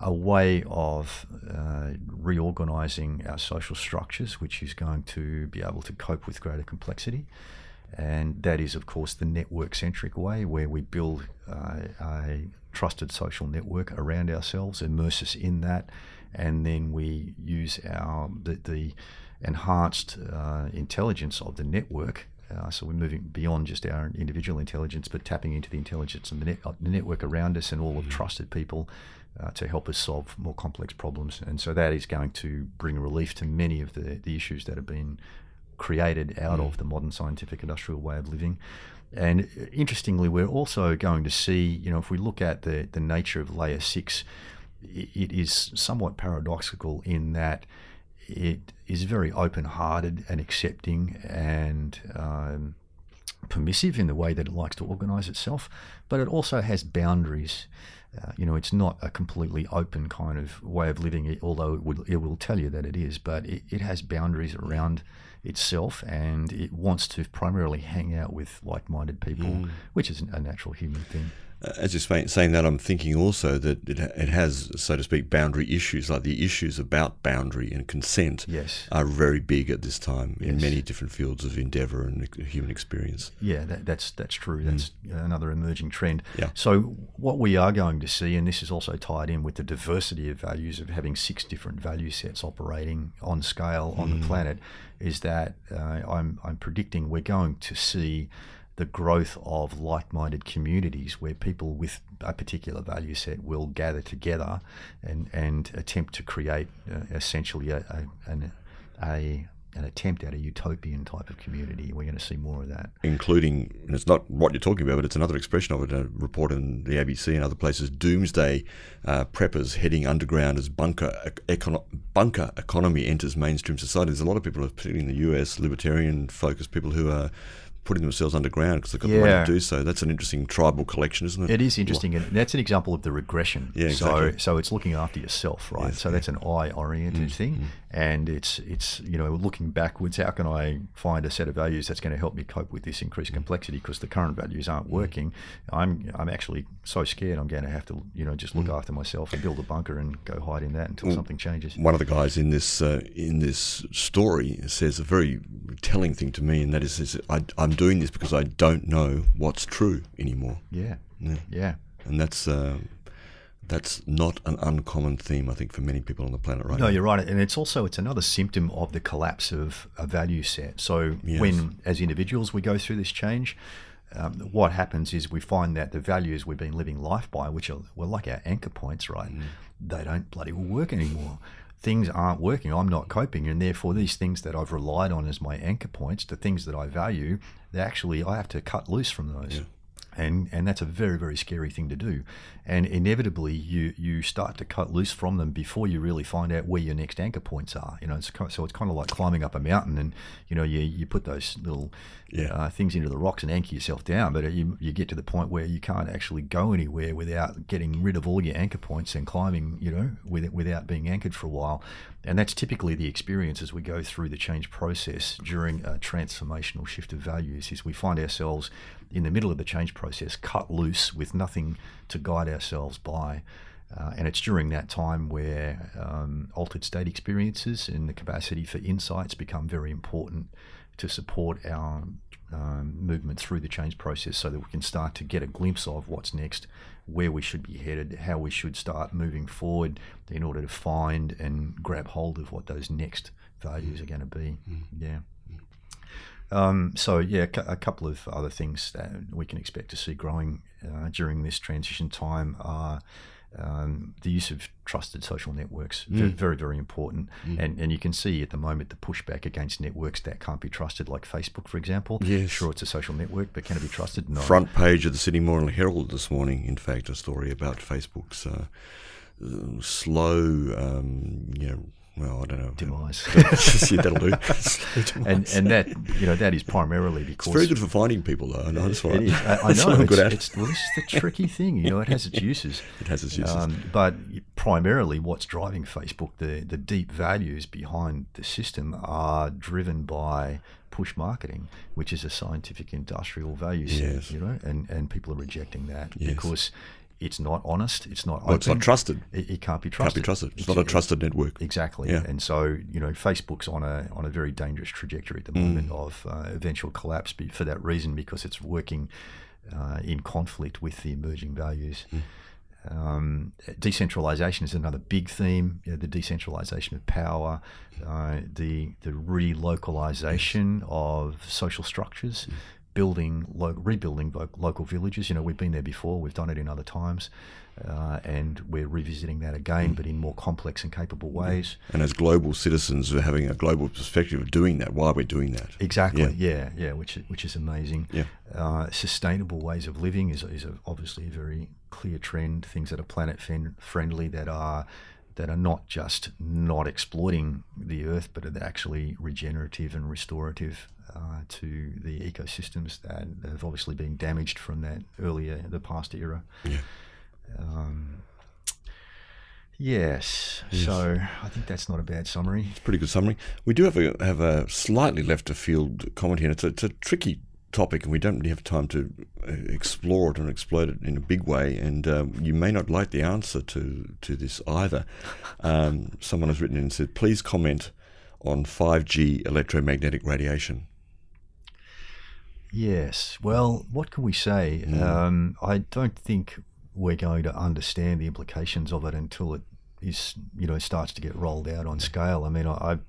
[SPEAKER 2] a way of uh, reorganizing our social structures, which is going to be able to cope with greater complexity. And that is, of course, the network centric way where we build uh, a trusted social network around ourselves, immerse us in that, and then we use our the, the enhanced uh, intelligence of the network. Uh, so we're moving beyond just our individual intelligence, but tapping into the intelligence and the, net, the network around us and all of mm-hmm. trusted people uh, to help us solve more complex problems. And so that is going to bring relief to many of the, the issues that have been created out mm. of the modern scientific industrial way of living. And interestingly, we're also going to see, you know, if we look at the, the nature of layer six, it is somewhat paradoxical in that it is very open hearted and accepting and um, permissive in the way that it likes to organize itself, but it also has boundaries. Uh, you know, it's not a completely open kind of way of living, although it, would, it will tell you that it is, but it, it has boundaries around itself and it wants to primarily hang out with like minded people, mm. which is a natural human thing.
[SPEAKER 1] As you're saying that, I'm thinking also that it, it has, so to speak, boundary issues, like the issues about boundary and consent
[SPEAKER 2] yes.
[SPEAKER 1] are very big at this time yes. in many different fields of endeavour and human experience.
[SPEAKER 2] Yeah, that, that's that's true. That's mm. another emerging trend.
[SPEAKER 1] Yeah.
[SPEAKER 2] So what we are going to see, and this is also tied in with the diversity of values of having six different value sets operating on scale on mm. the planet, is that uh, I'm, I'm predicting we're going to see the growth of like-minded communities where people with a particular value set will gather together and, and attempt to create uh, essentially a, a, an, a an attempt at a utopian type of community. We're going to see more of that.
[SPEAKER 1] Including, and it's not what you're talking about, but it's another expression of it, a report in the ABC and other places, doomsday uh, preppers heading underground as bunker, bunker economy enters mainstream society. There's a lot of people, particularly in the US, libertarian focused people who are putting themselves underground because they've got yeah. the money to do so. That's an interesting tribal collection, isn't it?
[SPEAKER 2] It is interesting, and that's an example of the regression.
[SPEAKER 1] Yeah, exactly.
[SPEAKER 2] So, so it's looking after yourself, right? Yes, so yeah. that's an eye-oriented mm, thing, mm. And it's it's you know looking backwards. How can I find a set of values that's going to help me cope with this increased complexity? Because the current values aren't mm. working. I'm I'm actually so scared. I'm going to have to you know just look mm. after myself and build a bunker and go hide in that until well, something changes.
[SPEAKER 1] One of the guys in this uh, in this story says a very telling thing to me, and that is, is I, I'm doing this because I don't know what's true anymore.
[SPEAKER 2] Yeah, yeah, yeah.
[SPEAKER 1] and that's. Uh, that's not an uncommon theme, I think, for many people on the planet right
[SPEAKER 2] no,
[SPEAKER 1] now.
[SPEAKER 2] No, you're right, and it's also it's another symptom of the collapse of a value set. So yes. when, as individuals, we go through this change, um, what happens is we find that the values we've been living life by, which are well like our anchor points, right? Mm. They don't bloody work anymore things aren't working. I'm not coping, and therefore these things that I've relied on as my anchor points, the things that I value, they actually I have to cut loose from those. Yeah. And, and that's a very very scary thing to do, and inevitably you you start to cut loose from them before you really find out where your next anchor points are. You know, it's kind of, so it's kind of like climbing up a mountain, and you know you you put those little yeah. uh, things into the rocks and anchor yourself down. But you, you get to the point where you can't actually go anywhere without getting rid of all your anchor points and climbing, you know, with, without being anchored for a while. And that's typically the experience as we go through the change process during a transformational shift of values is we find ourselves in the middle of the change process cut loose with nothing to guide ourselves by. Uh, and it's during that time where um, altered state experiences and the capacity for insights become very important to support our um, movement through the change process so that we can start to get a glimpse of what's next, where we should be headed, how we should start moving forward in order to find and grab hold of what those next values are going to be. Mm. Yeah. Um, so yeah, a couple of other things that we can expect to see growing uh, during this transition time are um, the use of trusted social networks. Mm. Very, very, important. Mm. And and you can see at the moment the pushback against networks that can't be trusted, like Facebook, for example.
[SPEAKER 1] Yes.
[SPEAKER 2] Sure, it's a social network, but can it be trusted? No.
[SPEAKER 1] Front page of the Sydney Morning Herald this morning, in fact, a story about Facebook's uh, slow, um, you know, well, I don't know.
[SPEAKER 2] Demise.
[SPEAKER 1] yeah, that'll do.
[SPEAKER 2] and and that you know that is primarily because
[SPEAKER 1] it's very good for finding people though. I know that's
[SPEAKER 2] why. I, I know. good at. It's, well, this is the tricky thing. You know, it has its uses.
[SPEAKER 1] it has its uses. Um,
[SPEAKER 2] but primarily, what's driving Facebook, the the deep values behind the system, are driven by push marketing, which is a scientific industrial value set. Yes. You know, and and people are rejecting that yes. because it's not honest. It's not.
[SPEAKER 1] Well, it's not trusted.
[SPEAKER 2] It, it, can't be trusted.
[SPEAKER 1] Can't be trusted. It's, it's not a trusted network.
[SPEAKER 2] Exactly. Yeah. And so you know, Facebook's on a on a very dangerous trajectory at the moment mm. of uh, eventual collapse for that reason because it's working uh, in conflict with the emerging values. Mm. Um, decentralization is another big theme. You know, the decentralization of power, uh, the the relocalization of social structures. Mm building, lo- rebuilding local villages. You know, we've been there before. We've done it in other times, uh, and we're revisiting that again, mm. but in more complex and capable ways.
[SPEAKER 1] And as global citizens, we're having a global perspective of doing that. Why are we're doing that?
[SPEAKER 2] Exactly. Yeah, yeah, yeah which which is amazing.
[SPEAKER 1] Yeah.
[SPEAKER 2] Uh, sustainable ways of living is is a, obviously a very clear trend. Things that are planet friendly, that are that are not just not exploiting the earth, but are actually regenerative and restorative uh, to the ecosystems that have obviously been damaged from that earlier, the past era.
[SPEAKER 1] Yeah.
[SPEAKER 2] Um, yes. yes. So I think that's not a bad summary.
[SPEAKER 1] It's a pretty good summary. We do have a have a slightly left of field comment here. It's a, it's a tricky topic, and we don't really have time to uh, explore it and explode it in a big way. And um, you may not like the answer to to this either. Um, someone has written in and said, "Please comment on 5G electromagnetic radiation."
[SPEAKER 2] Yes. Well, what can we say? Mm. Um, I don't think we're going to understand the implications of it until it is, you know, starts to get rolled out on scale. I mean, I, have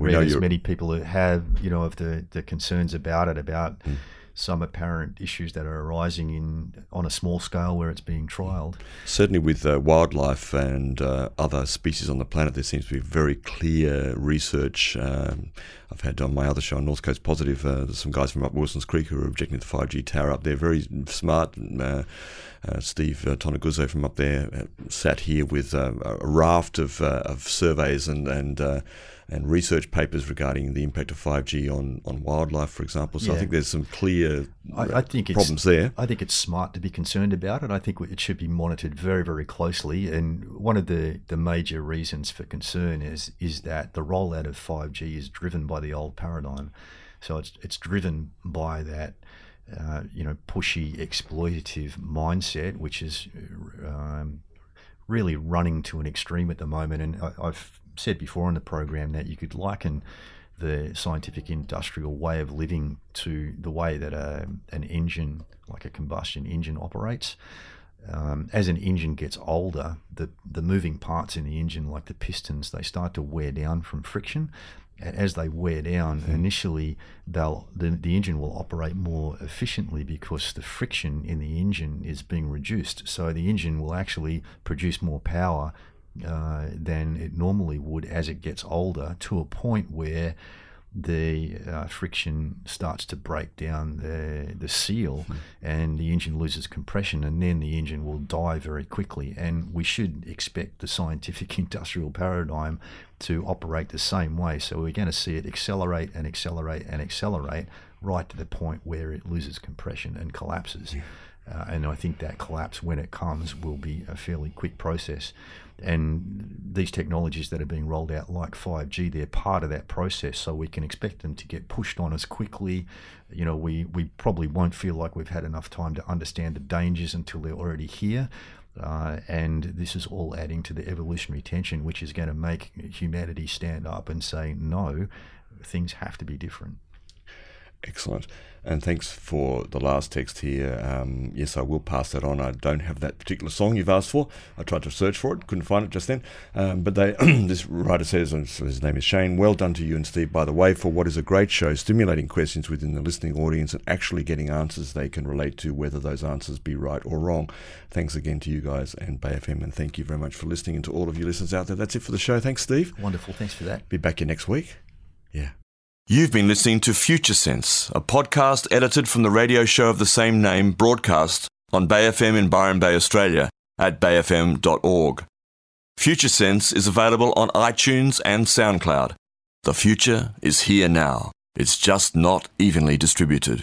[SPEAKER 2] read as many people who have, you know, of the, the concerns about it, about mm some apparent issues that are arising in on a small scale where it's being trialled.
[SPEAKER 1] Certainly, with uh, wildlife and uh, other species on the planet, there seems to be very clear research. Um, I've had on my other show, North Coast Positive, uh, some guys from up Wilson's Creek who are objecting to the 5G tower up there. Very smart. Uh, uh, Steve uh, Toneguzzo from up there uh, sat here with uh, a raft of, of surveys and and and research papers regarding the impact of 5G on, on wildlife, for example. So yeah. I think there's some clear I, I think problems there.
[SPEAKER 2] I think it's smart to be concerned about it. I think it should be monitored very, very closely. And one of the, the major reasons for concern is is that the rollout of 5G is driven by the old paradigm. So it's it's driven by that. Uh, you know, pushy, exploitative mindset, which is um, really running to an extreme at the moment. And I, I've said before in the program that you could liken the scientific industrial way of living to the way that a, an engine, like a combustion engine, operates. Um, as an engine gets older, the, the moving parts in the engine, like the pistons, they start to wear down from friction. As they wear down, mm-hmm. initially they'll the, the engine will operate more efficiently because the friction in the engine is being reduced. So the engine will actually produce more power uh, than it normally would as it gets older to a point where the uh, friction starts to break down the the seal mm. and the engine loses compression and then the engine will die very quickly and we should expect the scientific industrial paradigm to operate the same way so we're going to see it accelerate and accelerate and accelerate right to the point where it loses compression and collapses yeah. uh, and I think that collapse when it comes will be a fairly quick process and these technologies that are being rolled out, like 5G, they're part of that process. So we can expect them to get pushed on us quickly. You know, we, we probably won't feel like we've had enough time to understand the dangers until they're already here. Uh, and this is all adding to the evolutionary tension, which is going to make humanity stand up and say, no, things have to be different.
[SPEAKER 1] Excellent. And thanks for the last text here. Um, yes, I will pass that on. I don't have that particular song you've asked for. I tried to search for it, couldn't find it just then. Um, but they, this writer says, and his name is Shane, well done to you and Steve, by the way, for what is a great show, stimulating questions within the listening audience and actually getting answers they can relate to, whether those answers be right or wrong. Thanks again to you guys and Bay FM, and thank you very much for listening and to all of you listeners out there. That's it for the show. Thanks, Steve.
[SPEAKER 2] Wonderful. Thanks for that.
[SPEAKER 1] Be back here next week. Yeah.
[SPEAKER 3] You've been listening to Future Sense, a podcast edited from the radio show of the same name, broadcast on Bay FM in Byron Bay, Australia, at bayfm.org. Future Sense is available on iTunes and SoundCloud. The future is here now. It's just not evenly distributed.